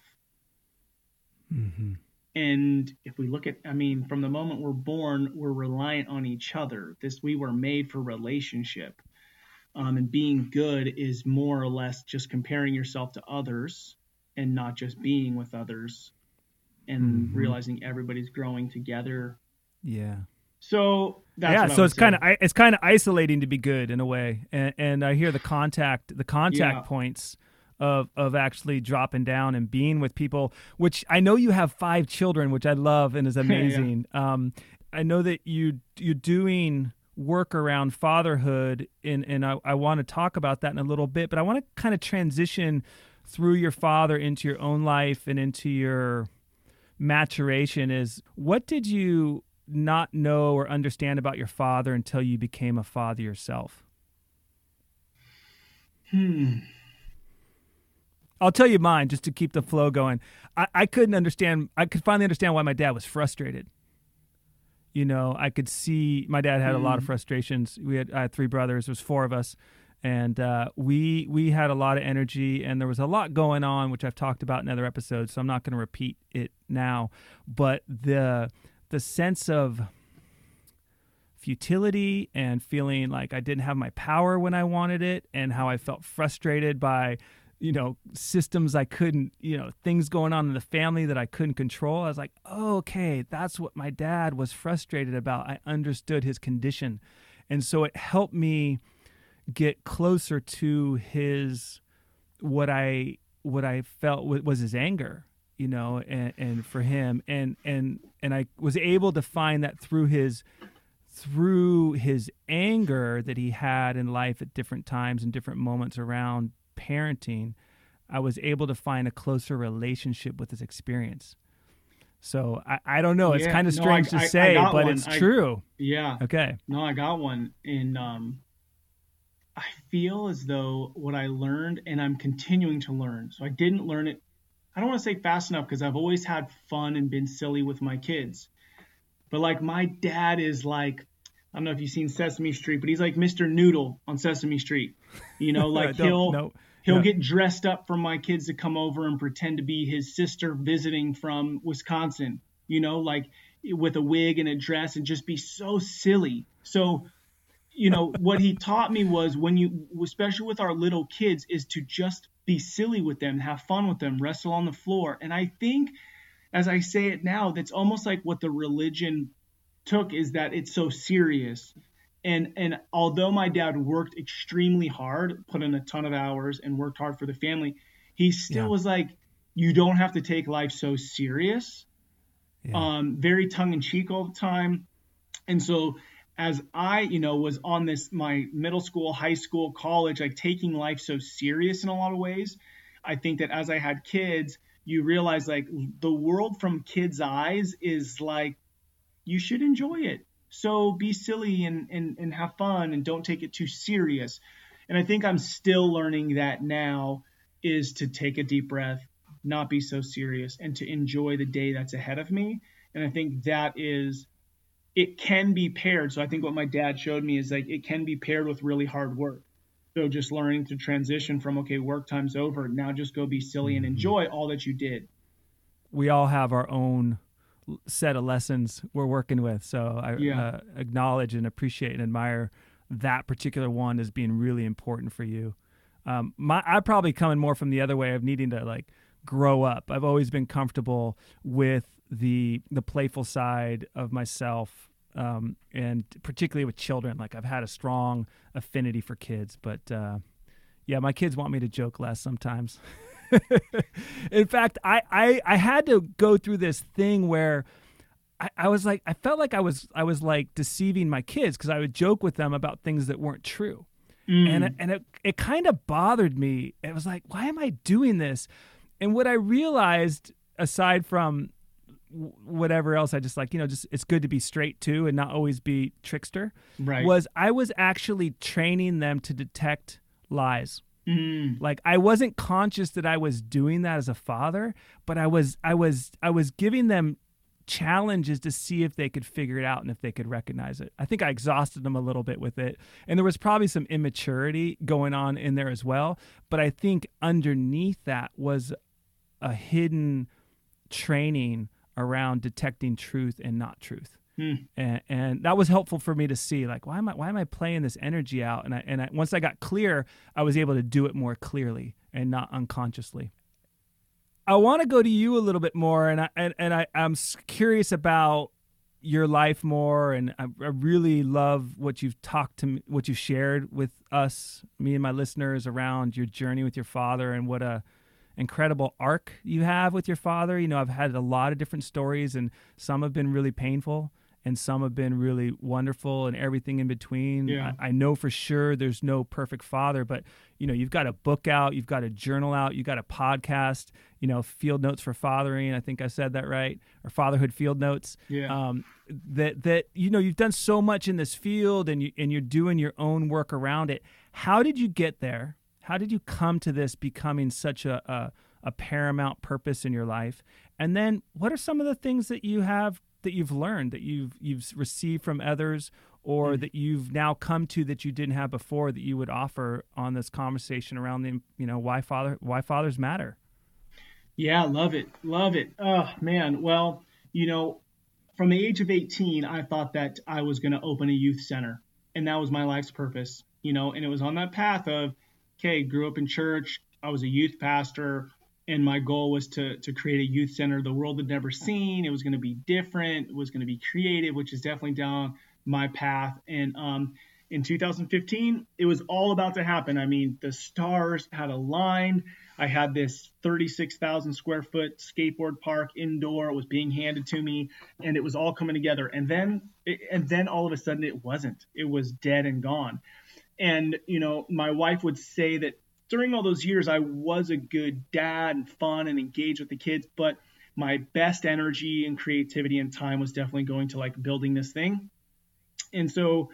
[SPEAKER 2] Mm-hmm and if we look at, I mean, from the moment we're born, we're reliant on each other. This we were made for relationship. Um, and being good is more or less just comparing yourself to others and not just being with others and mm-hmm. realizing everybody's growing together.
[SPEAKER 1] Yeah.
[SPEAKER 2] So that's
[SPEAKER 1] yeah, so it's kind of it's kind of isolating to be good in a way, and, and I hear the contact the contact yeah. points of of actually dropping down and being with people which i know you have five children which i love and is (laughs) amazing. Yeah. um, i know that you you're doing work around fatherhood and and i, I want to talk about that in a little bit but i want to kind of transition through your father into your own life and into your maturation is what did you not know or understand about your father until you became a father yourself?
[SPEAKER 2] Hmm
[SPEAKER 1] I'll tell you mine just to keep the flow going. I, I couldn't understand. I could finally understand why my dad was frustrated. You know, I could see my dad had mm. a lot of mm. frustrations. We had I had three brothers. There was four of us, and uh, we we had a lot of energy, and there was a lot going on, which I've talked about in other episodes. So I'm not going to repeat it now. But the the sense of futility and feeling like I didn't have my power when I wanted it, and how I felt frustrated by you know systems i couldn't you know things going on in the family that i couldn't control. I was like oh, okay that's what my dad was frustrated about. I understood his condition. And so it helped me get closer to his what i what i felt was his anger you know and, and for him. And and and i was able to find that through his through his anger that he had in life at different times and different moments around parenting, I was able to find a closer relationship with this experience. So I, I don't know. It's yeah, kind of strange no, I, to say, but one. it's true.
[SPEAKER 2] Yeah.
[SPEAKER 1] Okay.
[SPEAKER 2] No, I got one. And um, I feel as though what I learned and I'm continuing to learn. So I didn't learn it. I don't want to say fast enough because I've always had fun and been silly with my kids. But like my dad is like I don't know if you've seen Sesame Street, but he's like Mr. Noodle on Sesame Street. You know, (laughs) like he'll no. he'll yeah. get dressed up for my kids to come over and pretend to be his sister visiting from Wisconsin. You know, like with a wig and a dress and just be so silly. So, you know, (laughs) what he taught me was when you, especially with our little kids, is to just be silly with them, have fun with them, wrestle on the floor. And I think, as I say it now, that's almost like what the religion took is that it's so serious. And and although my dad worked extremely hard, put in a ton of hours and worked hard for the family, he still yeah. was like, you don't have to take life so serious. Yeah. Um, very tongue in cheek all the time. And so as I, you know, was on this my middle school, high school, college, like taking life so serious in a lot of ways, I think that as I had kids, you realize like the world from kids' eyes is like you should enjoy it. So be silly and, and, and have fun and don't take it too serious. And I think I'm still learning that now is to take a deep breath, not be so serious, and to enjoy the day that's ahead of me. And I think that is, it can be paired. So I think what my dad showed me is like it can be paired with really hard work. So just learning to transition from okay, work time's over. Now just go be silly and
[SPEAKER 1] Mm-hmm.
[SPEAKER 2] enjoy all that you did.
[SPEAKER 1] we all have our own set of lessons we're working with. So I
[SPEAKER 2] Yeah.
[SPEAKER 1] uh, acknowledge and appreciate and admire that particular one as being really important for you. Um, my I probably coming more from the other way of needing to like grow up. I've always been comfortable with the the playful side of myself, um, and particularly with children. Like I've had a strong affinity for kids, but uh, yeah, my kids want me to joke less sometimes. (laughs) (laughs) In fact, I, I I had to go through this thing where I, I was like I felt like I was I was like deceiving my kids because I would joke with them about things that weren't true. And mm. it, and it it kind of bothered me. It was like, why am I doing this? And what I realized, aside from whatever else, I just like you know, just it's good to be straight too and not always be trickster.
[SPEAKER 2] Right.
[SPEAKER 1] Was I was actually training them to detect lies.
[SPEAKER 2] Mm.
[SPEAKER 1] Like I wasn't conscious that I was doing that as a father, but I was I was I was giving them challenges to see if they could figure it out and if they could recognize it. I think I exhausted them a little bit with it. And there was probably some immaturity going on in there as well, but I think underneath that was a hidden training around detecting truth and not truth.
[SPEAKER 2] Hmm.
[SPEAKER 1] And, and that was helpful for me to see like why am I why am I playing this energy out and I and I, once I got clear I was able to do it more clearly and not unconsciously. I want to go to you a little bit more, and I and, and I, I'm curious about your life more, and I, I really love what you've talked to me, what you've shared with us, me and my listeners, around your journey with your father, and what a incredible arc you have with your father. You know, I've had a lot of different stories, and some have been really painful, and some have been really wonderful, and everything in between.
[SPEAKER 2] Yeah.
[SPEAKER 1] I, I know for sure there's no perfect father, but you know, you've got a book out, you've got a journal out, you've got a podcast, you know, Field Notes for Fathering. I think I said that right, or Fatherhood Field Notes.
[SPEAKER 2] Yeah.
[SPEAKER 1] Um, that that you know, you've done so much in this field, and you and you're doing your own work around it. How did you get there? How did you come to this becoming such a, a a paramount purpose in your life? And then, what are some of the things that you have that you've learned that you've you've received from others or mm-hmm. that you've now come to that you didn't have before that you would offer on this conversation around the you know why father why fathers matter
[SPEAKER 2] Yeah, love it. Love it. Oh, man. Well, you know, from the age of 18, I thought that I was going to open a youth center, and that was my life's purpose, you know, and it was on that path of, okay, grew up in church, I was a youth pastor, and my goal was to, to create a youth center the world had never seen. It was going to be different, it was going to be creative, which is definitely down my path. And um, in 2015, it was all about to happen. I mean, the stars had aligned. I had this 36,000 square foot skateboard park indoor. It was being handed to me, and it was all coming together. And then, and then all of a sudden, it wasn't. It was dead and gone. And you know, my wife would say that during all those years, I was a good dad and fun and engaged with the kids, but my best energy and creativity and time was definitely going to like building this thing. And so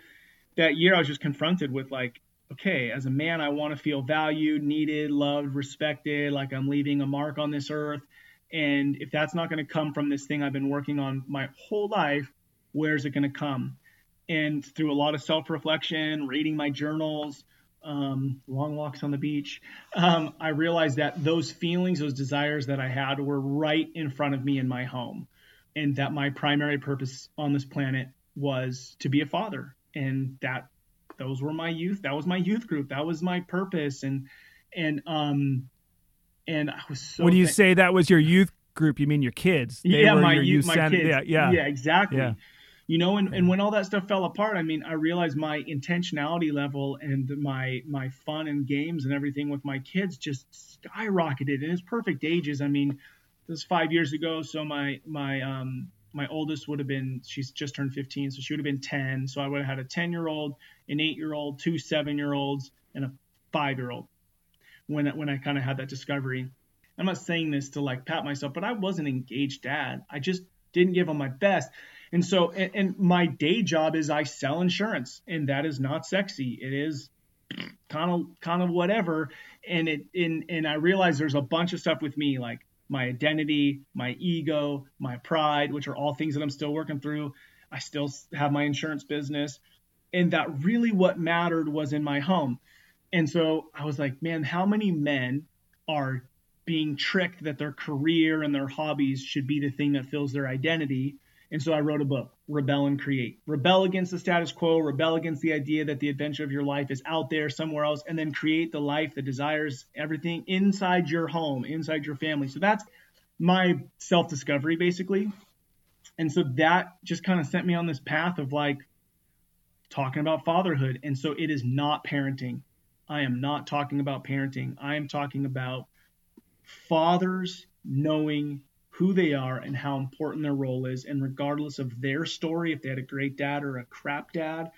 [SPEAKER 2] that year, I was just confronted with like, okay, as a man, I want to feel valued, needed, loved, respected, like I'm leaving a mark on this earth. And if that's not going to come from this thing I've been working on my whole life, where's it going to come? And through a lot of self reflection, reading my journals, um, long walks on the beach, um, I realized that those feelings, those desires that I had were right in front of me in my home. And that my primary purpose on this planet was to be a father. And that those were my youth. That was my youth group. That was my purpose. And, and, um, and I was so.
[SPEAKER 1] when you say that was your youth group you mean your kids they
[SPEAKER 2] yeah,
[SPEAKER 1] were
[SPEAKER 2] my
[SPEAKER 1] your
[SPEAKER 2] youth,
[SPEAKER 1] youth
[SPEAKER 2] my
[SPEAKER 1] center-
[SPEAKER 2] kids.
[SPEAKER 1] yeah yeah
[SPEAKER 2] yeah, exactly.
[SPEAKER 1] Yeah.
[SPEAKER 2] You know, and, and when all that stuff fell apart, I mean, I realized my intentionality level and my my fun and games and everything with my kids just skyrocketed in its perfect ages. I mean, this was five years ago, so my my um my oldest would have been she's just turned 15, so she would have been 10. So I would have had a 10 year old, an eight year old, two seven year olds, and a five year old when when I kind of had that discovery. I'm not saying this to like pat myself, but I was an engaged dad. I just didn't give them my best. And so, and, and my day job is I sell insurance, and that is not sexy. It is kind of kind of whatever. And it and and I realize there's a bunch of stuff with me like my identity, my ego, my pride, which are all things that I'm still working through. I still have my insurance business, and that really what mattered was in my home. And so I was like, man, how many men are being tricked that their career and their hobbies should be the thing that fills their identity? And so I wrote a book, Rebel and Create. Rebel against the status quo, rebel against the idea that the adventure of your life is out there somewhere else, and then create the life, the desires, everything inside your home, inside your family. So that's my self discovery, basically. And so that just kind of sent me on this path of like talking about fatherhood. And so it is not parenting. I am not talking about parenting. I am talking about fathers knowing who they are and how important their role is. And regardless of their story, if they had a great dad or a crap dad,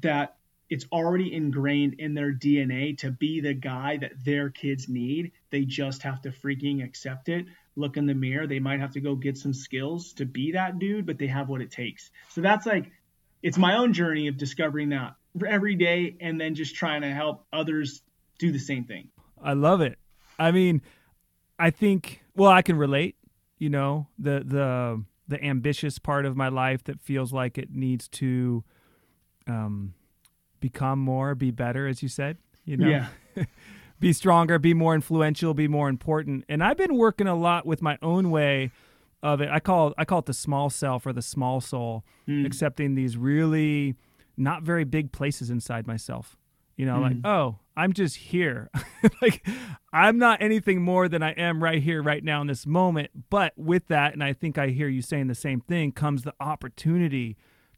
[SPEAKER 2] that it's already ingrained in their DNA to be the guy that their kids need. They just have to freaking accept it, look in the mirror. They might have to go get some skills to be that dude, but they have what it takes. So that's like, it's my own journey of discovering that every day and then just trying to help others do the same thing.
[SPEAKER 1] I love it. I mean, I think, well, I can relate you know the the the ambitious part of my life that feels like it needs to um, become more, be better, as you said. You know,
[SPEAKER 2] yeah. (laughs)
[SPEAKER 1] be stronger, be more influential, be more important. And I've been working a lot with my own way of it. I call I call it the small self or the small soul, mm. accepting these really not very big places inside myself. You know, mm. like, oh, I'm just here. (laughs) like, I'm not anything more than I am right here, right now in this moment. But with that, and I think I hear you saying the same thing, comes the opportunity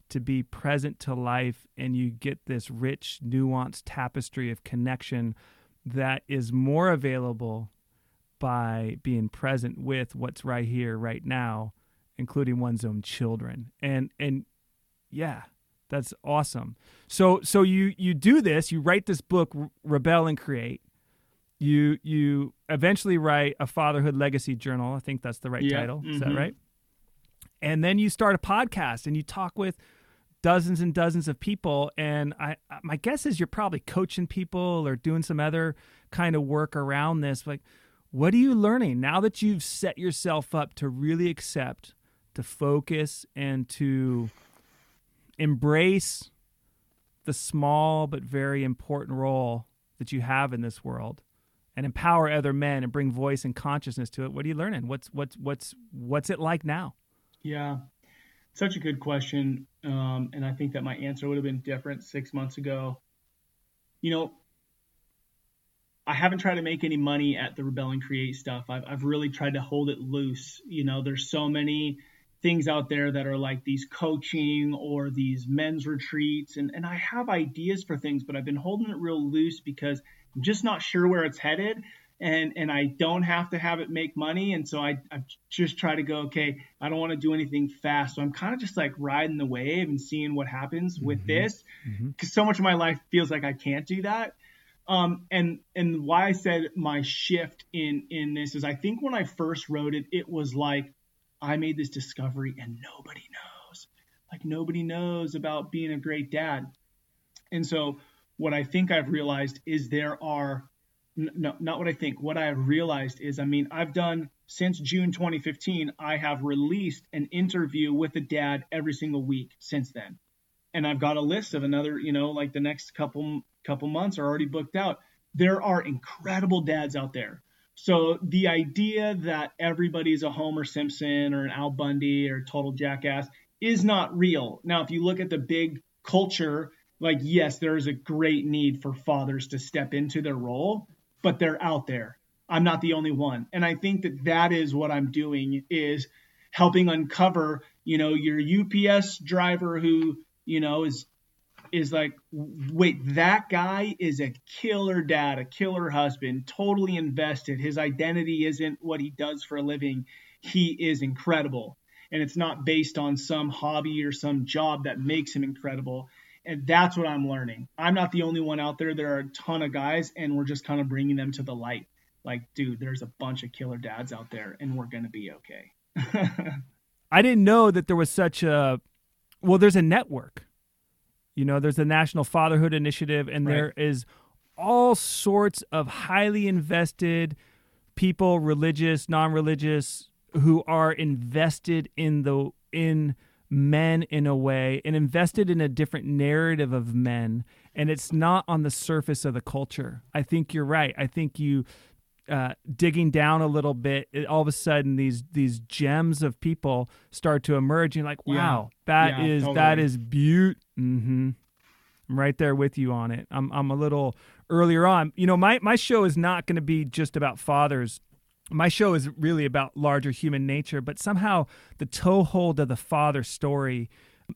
[SPEAKER 1] to be present to life. And you get this rich, nuanced tapestry of connection that is more available by being present with what's right here, right now, including one's own children. And, and, yeah, that's awesome. So so you you do this, you write this book Rebel and Create. You you eventually write a fatherhood legacy journal. I think that's the right
[SPEAKER 2] yeah.
[SPEAKER 1] title.
[SPEAKER 2] Mm-hmm.
[SPEAKER 1] Is that right? And then you start a podcast and you talk with dozens and dozens of people and I my guess is you're probably coaching people or doing some other kind of work around this like what are you learning now that you've set yourself up to really accept to focus and to embrace the small but very important role that you have in this world and empower other men and bring voice and consciousness to it what are you learning? What's what's what's what's it like now?
[SPEAKER 2] Yeah. Such a good question um, and i think that my answer would have been different six months ago. You know i haven't tried to make any money at the rebel and create stuff. I've, I've really tried to hold it loose. You know there's so many things out there that are like these coaching or these men's retreats and, and I have ideas for things, but I've been holding it real loose because I'm just not sure where it's headed and and I don't have to have it make money. And so I, I just try to go, okay, I don't want to do anything fast. So I'm kind of just like riding the wave and seeing what happens mm-hmm. with this because mm-hmm. so much of my life feels like I can't do that. Um, and and why I said my shift in in this is I think when I first wrote it, it was like I made this discovery and nobody knows. Like nobody knows about being a great dad. And so what I think I've realized is there are no, not what I think. What I have realized is, I mean, I've done since June 2015, I have released an interview with a dad every single week since then. And I've got a list of another, you know, like the next couple couple months are already booked out. There are incredible dads out there so the idea that everybody's a Homer Simpson or an Al Bundy or total jackass is not real. Now, if you look at the big culture, like yes, there is a great need for fathers to step into their role, but they're out there. I'm not the only one. And I think that that is what I'm doing is helping uncover, you know, your UPS driver who, you know, is is like, wait, that guy is a killer dad, a killer husband, totally invested. His identity isn't what he does for a living. He is incredible. And it's not based on some hobby or some job that makes him incredible. And that's what I'm learning. I'm not the only one out there. There are a ton of guys, and we're just kind of bringing them to the light. Like, dude, there's a bunch of killer dads out there, and we're going to be okay. (laughs)
[SPEAKER 1] I didn't know that there was such a, well, there's a network you know, there's the National Fatherhood Initiative, and right. there is all sorts of highly invested people, religious, non-religious, who are invested in the in men in a way and invested in a different narrative of men and it's not on the surface of the culture. I think you're right. I think you uh, digging down a little bit, it, all of a sudden these these gems of people start to emerge. And you're like, wow, yeah. that yeah, is totally. that is beaut. Mm-hmm. I'm right there with you on it. I'm I'm a little earlier on. You know, my my show is not going to be just about fathers. My show is really about larger human nature, but somehow the toehold of the father story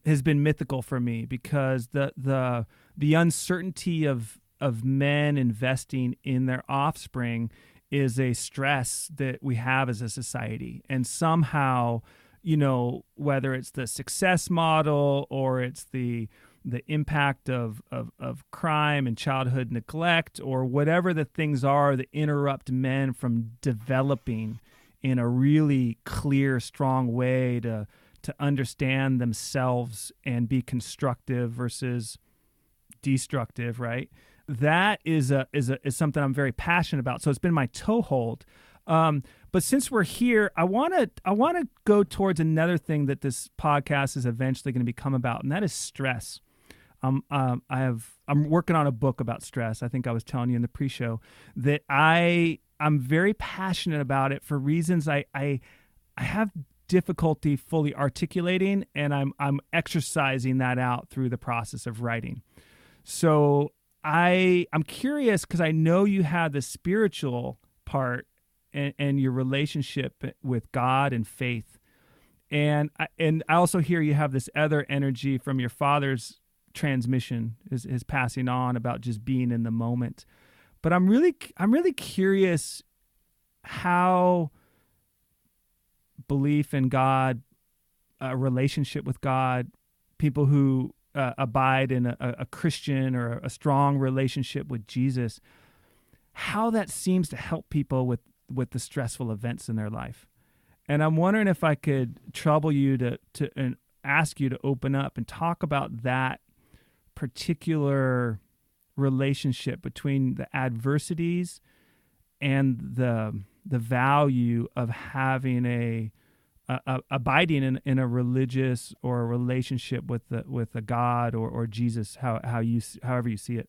[SPEAKER 1] has been mythical for me because the the the uncertainty of of men investing in their offspring is a stress that we have as a society and somehow you know whether it's the success model or it's the the impact of, of, of crime and childhood neglect or whatever the things are that interrupt men from developing in a really clear strong way to to understand themselves and be constructive versus destructive, right? That is a is a is something I'm very passionate about. So it's been my toehold. Um, but since we're here, I want to I want to go towards another thing that this podcast is eventually going to become about, and that is stress. Um, um, I have I'm working on a book about stress. I think I was telling you in the pre-show that I I'm very passionate about it for reasons I I I have difficulty fully articulating and I'm I'm exercising that out through the process of writing. So I I'm curious because I know you have the spiritual part and, and your relationship with God and faith. And I, and I also hear you have this other energy from your father's transmission is, is passing on about just being in the moment. But I'm really I'm really curious how belief in God, a relationship with God, people who uh, abide in a, a, Christian or a strong relationship with Jesus, how that seems to help people with, with the stressful events in their life. And I'm wondering if I could trouble you to, to and ask you to open up and talk about that particular relationship between the adversities and the the value of having a, a, abiding in, in a religious or a relationship with the with a God or, or Jesus, how how you however you see it.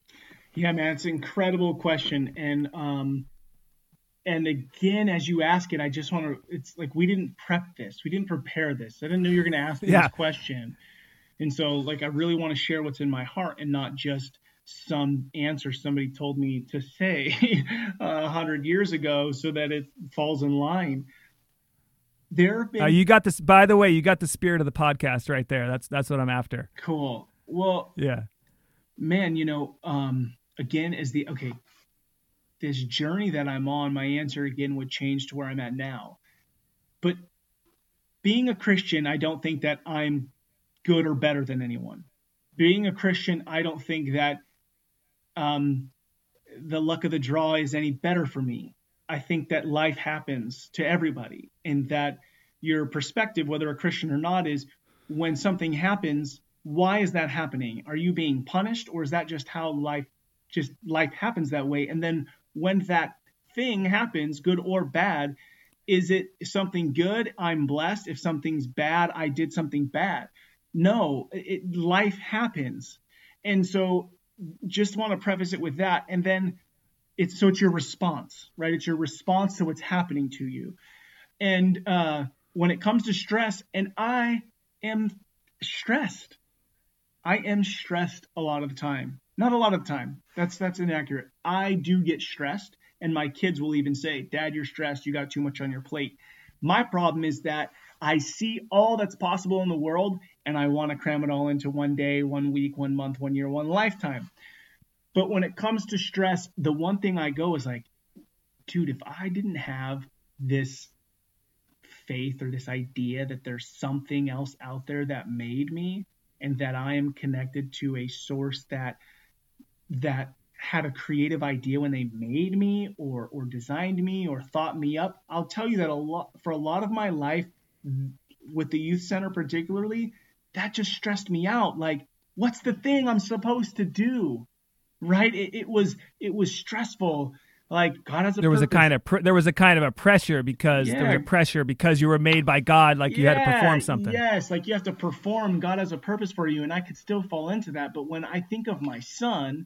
[SPEAKER 2] Yeah, man, it's an incredible question, and um, and again, as you ask it, I just want to. It's like we didn't prep this, we didn't prepare this. I didn't know you were going to ask me yeah. this question, and so like I really want to share what's in my heart and not just some answer somebody told me to say (laughs) a hundred years ago so that it falls in line. There been...
[SPEAKER 1] uh, you got this. By the way, you got the spirit of the podcast right there. That's that's what I'm after.
[SPEAKER 2] Cool. Well,
[SPEAKER 1] yeah,
[SPEAKER 2] man. You know, um, again, as the okay, this journey that I'm on, my answer again would change to where I'm at now. But being a Christian, I don't think that I'm good or better than anyone. Being a Christian, I don't think that um, the luck of the draw is any better for me. I think that life happens to everybody, and that your perspective, whether a Christian or not, is when something happens, why is that happening? Are you being punished, or is that just how life just life happens that way? And then when that thing happens, good or bad, is it something good? I'm blessed. If something's bad, I did something bad. No, it, life happens. And so just want to preface it with that. And then it's so it's your response, right? It's your response to what's happening to you. And uh, when it comes to stress, and I am stressed. I am stressed a lot of the time. Not a lot of the time. That's that's inaccurate. I do get stressed, and my kids will even say, "Dad, you're stressed. You got too much on your plate." My problem is that I see all that's possible in the world and I want to cram it all into one day, one week, one month, one year, one lifetime. But when it comes to stress, the one thing I go is like, dude, if I didn't have this faith or this idea that there's something else out there that made me and that I am connected to a source that that had a creative idea when they made me or or designed me or thought me up, I'll tell you that a lot for a lot of my life with the youth center particularly, that just stressed me out. Like, what's the thing I'm supposed to do? Right? It, it was it was stressful. Like God has a
[SPEAKER 1] there was
[SPEAKER 2] purpose.
[SPEAKER 1] a kind of pr- there was a kind of a pressure because there was a pressure because you were made by God, like you had to perform something.
[SPEAKER 2] Yes, like you have to perform. God has a purpose for you, and I could still fall into that. But when I think of my son,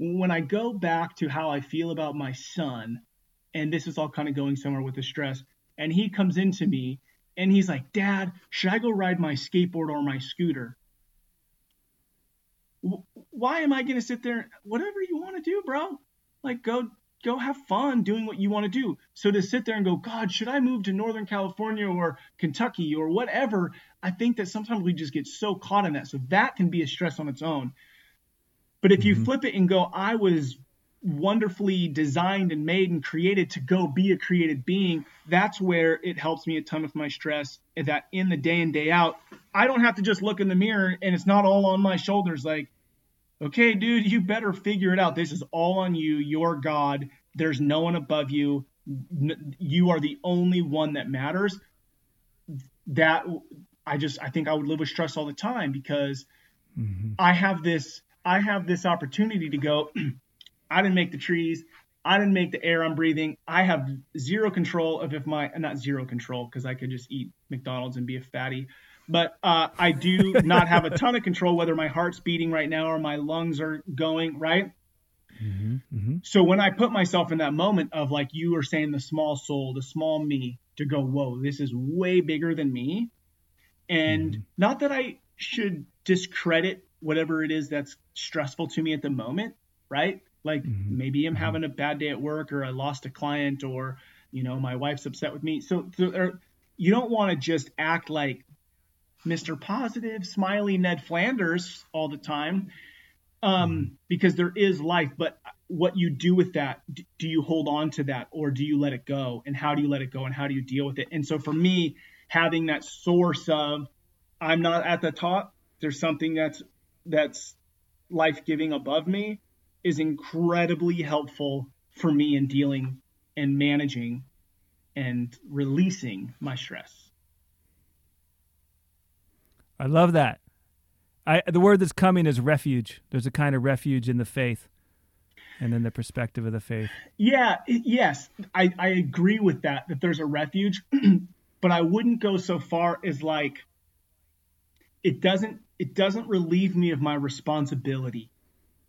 [SPEAKER 2] when I go back to how I feel about my son, and this is all kind of going somewhere with the stress, and he comes into me and he's like, Dad, should I go ride my skateboard or my scooter? Why am I going to sit there? Whatever you want to do, bro. Like, go go have fun doing what you want to do. So to sit there and go, God, should I move to Northern California or Kentucky or whatever? I think that sometimes we just get so caught in that. So that can be a stress on its own. But if you
[SPEAKER 1] Mhm.
[SPEAKER 2] flip it and go, I was wonderfully designed and made and created to go be a created being, that's where it helps me a ton with my stress. That in the day in, day out, I don't have to just look in the mirror and it's not all on my shoulders. Like, okay, dude, you better figure it out. This is all on you. You're God. There's no one above you. You are the only one that matters. That I just, I think I would live with stress all the time because
[SPEAKER 1] Mhm.
[SPEAKER 2] I have this, I have this opportunity to go. (clears throat) I didn't make the trees. I didn't make the air I'm breathing. I have zero control of if my, not zero control because I could just eat McDonald's and be a fatty but uh, I do (laughs) not have a ton of control whether my heart's beating right now or my lungs are going right.
[SPEAKER 1] Mhm. Mhm.
[SPEAKER 2] So when I put myself in that moment of like you were saying, the small soul, the small me, to go, whoa, this is way bigger than me, and
[SPEAKER 1] Mhm.
[SPEAKER 2] not that I should discredit whatever it is that's stressful to me at the moment, right? Like
[SPEAKER 1] Mhm.
[SPEAKER 2] maybe I'm
[SPEAKER 1] Mhm.
[SPEAKER 2] having a bad day at work, or I lost a client, or you know my wife's upset with me. So there, you don't want to just act like Mr. Positive, smiley Ned Flanders all the time, um, because there is life. But what you do with that, do you hold on to that or do you let it go? And how do you let it go? And how do you deal with it? And so for me, having that source of I'm not at the top, there's something that's that's life giving above me is incredibly helpful for me in dealing and managing and releasing my stress.
[SPEAKER 1] I love that. I the word that's coming is refuge. There's a kind of refuge in the faith, and then the perspective of the faith.
[SPEAKER 2] Yeah, yes, I, I agree with that, that there's a refuge, (clears throat) but I wouldn't go so far as like it doesn't it doesn't relieve me of my responsibility.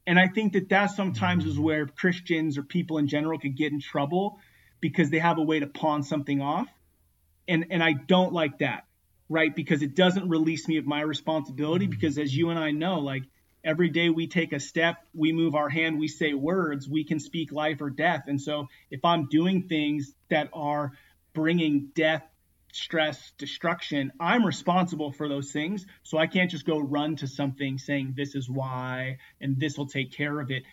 [SPEAKER 2] And I think that that sometimes is mm-hmm. where Christians or people in general could get in trouble because they have a way to pawn something off. And and I don't like that, right? Because it doesn't release me of my responsibility mm-hmm. because as you and I know, like every day we take a step, we move our hand, we say words, we can speak life or death. And so if I'm doing things that are bringing death, stress, destruction, I'm responsible for those things. So I can't just go run to something saying this is why and this will take care of it.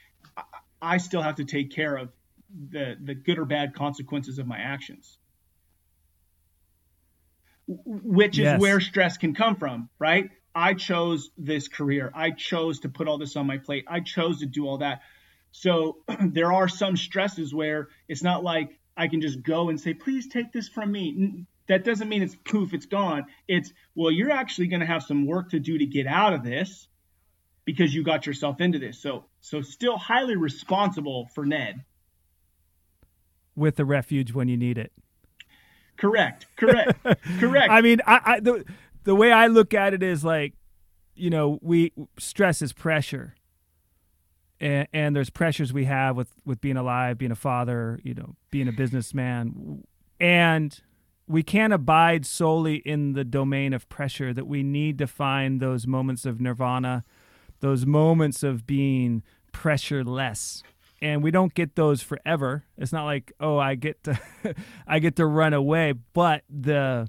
[SPEAKER 2] I- still have to take care of the the good or bad consequences of my actions. Which is
[SPEAKER 1] Yes.
[SPEAKER 2] where stress can come from, right? I chose this career. I chose to put all this on my plate. I chose to do all that. So (clears throat) there are some stresses where it's not like I can just go and say, please take this from me. That doesn't mean it's poof, it's gone. It's, well, you're actually going to have some work to do to get out of this because you got yourself into this. So, so still highly responsible for Ned.
[SPEAKER 1] with the refuge when you need it.
[SPEAKER 2] Correct. Correct. (laughs) Correct.
[SPEAKER 1] I mean, I, I the the way I look at it is like, you know, we stress is pressure, and, and there's pressures we have with with being alive, being a father, you know, being a businessman, and we can't abide solely in the domain of pressure. That we need to find those moments of nirvana, those moments of being pressureless and we don't get those forever. It's not like oh, I get to (laughs) I get to run away, but the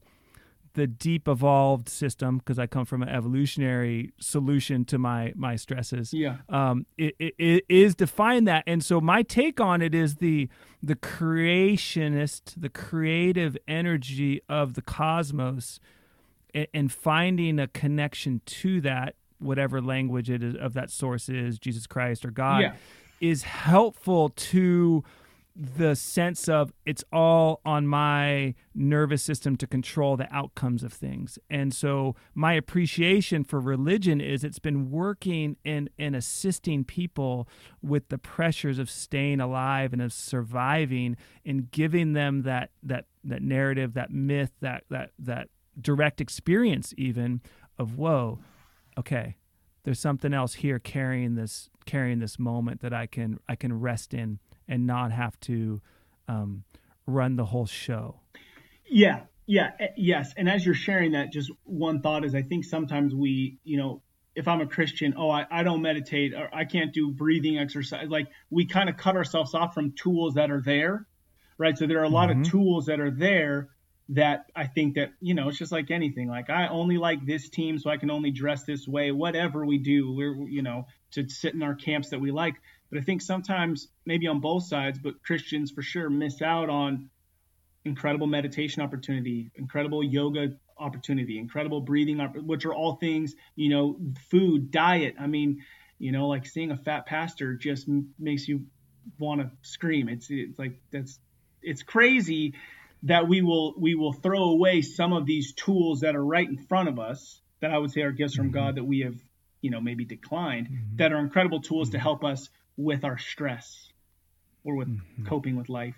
[SPEAKER 1] the deep evolved system because I come from an evolutionary solution to my my stresses.
[SPEAKER 2] yeah.
[SPEAKER 1] Um, it, it, it is to find that, and so my take on it is the the creationist, the creative energy of the cosmos, and, and finding a connection to that, whatever language it is of that source is, Jesus Christ or God
[SPEAKER 2] Yeah.
[SPEAKER 1] is helpful to the sense of it's all on my nervous system to control the outcomes of things. And so my appreciation for religion is it's been working in, in assisting people with the pressures of staying alive and of surviving and giving them that that that narrative, that myth, that that that direct experience even of whoa, okay, there's something else here carrying this carrying this moment that I can I can rest in and not have to um, run the whole show.
[SPEAKER 2] Yeah, yeah, eh, yes. And as you're sharing that, just one thought is I think sometimes we, you know, if I'm a Christian, oh, I, I don't meditate or I can't do breathing exercise. Like we kind of cut ourselves off from tools that are there, right? So there are a lot mm-hmm. of tools that are there that I think that, you know, it's just like anything. Like I only like this team, so I can only dress this way. Whatever we do, we're, you know, to sit in our camps that we like. But I think sometimes, maybe on both sides, but Christians for sure miss out on incredible meditation opportunity, incredible yoga opportunity, incredible breathing, which are all things, you know, food, diet. I mean, you know, like seeing a fat pastor just makes you want to scream. It's it's like that's it's crazy that we will we will throw away some of these tools that are right in front of us that I would say are gifts from mm-hmm. God that we have, you know, maybe declined mm-hmm. that are incredible tools mm-hmm. to help us with our stress or with mm-hmm. coping with life.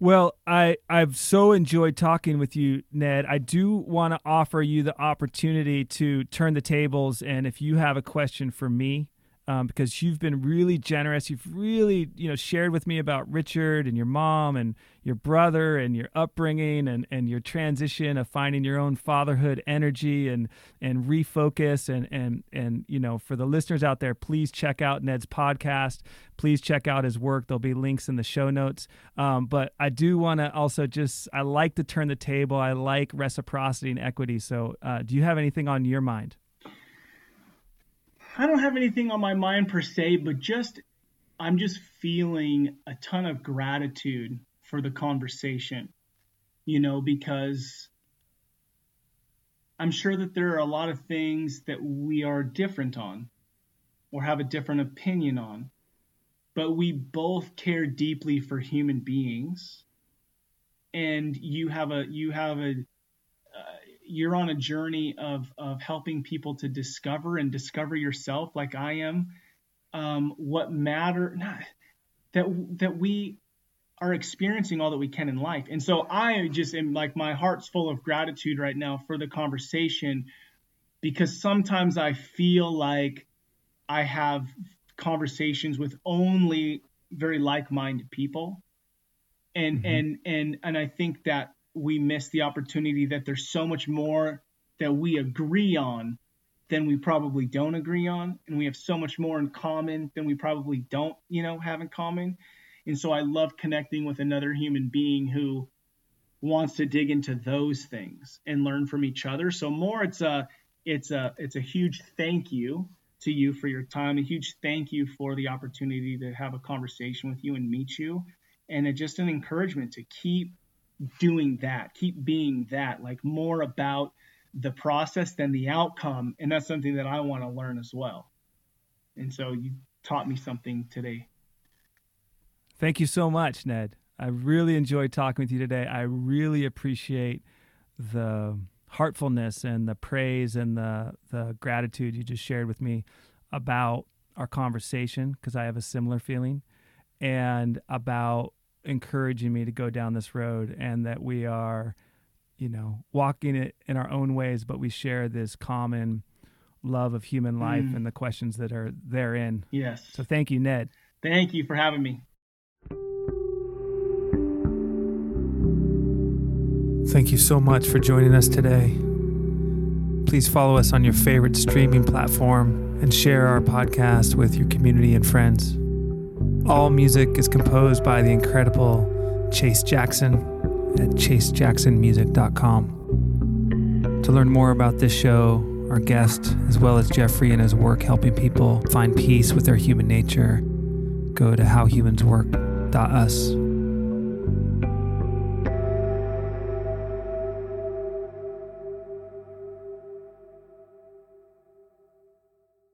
[SPEAKER 1] Well, I I've so enjoyed talking with you, Ned. I do want to offer you the opportunity to turn the tables, and if you have a question for me, um, because you've been really generous. You've really, you know, shared with me about Richard and your mom and your brother and your upbringing and, and your transition of finding your own fatherhood energy and and refocus and and and you know, for the listeners out there, please check out Ned's podcast. Please check out his work. There'll be links in the show notes. Um, but I do want to also just I like to turn the table. I like reciprocity and equity. So, uh, do you have anything on your mind?
[SPEAKER 2] I don't have anything on my mind per se, but just I'm just feeling a ton of gratitude for the conversation, you know, because I'm sure that there are a lot of things that we are different on or have a different opinion on, but we both care deeply for human beings. And you have a you have a you're on a journey of of helping people to discover and discover yourself like I am um, what matter not, that that we are experiencing all that we can in life and so I just am like my heart's full of gratitude right now for the conversation because sometimes I feel like I have conversations with only very like-minded people and mm-hmm. and and and I think that we miss the opportunity that there's so much more that we agree on than we probably don't agree on and we have so much more in common than we probably don't you know have in common. And so i love connecting with another human being who wants to dig into those things and learn from each other. So more it's a it's a it's a huge thank you to you for your time a huge thank you for the opportunity to have a conversation with you and meet you. And just an encouragement to keep doing that, keep being that, like more about the process than the outcome. And that's something that I want to learn as well. And so you taught me something today.
[SPEAKER 1] Thank you so much, Ned. I really enjoyed talking with you today. I really appreciate the heartfulness and the praise and the the gratitude you just shared with me about our conversation because I have a similar feeling and about encouraging me to go down this road and that we are, you know, walking it in our own ways, but we share this common love of human life mm. and the questions that are therein.
[SPEAKER 2] Yes.
[SPEAKER 1] So thank you, Ned.
[SPEAKER 2] Thank you for having me.
[SPEAKER 1] Thank you so much for joining us today. Please follow us on your favorite streaming platform and share our podcast with your community and friends. All music is composed by the incredible Chase Jackson at chasejacksonmusic.com. To learn more about this show, our guest, as well as Jeffrey and his work helping people find peace with their human nature, go to howhumanswork.us.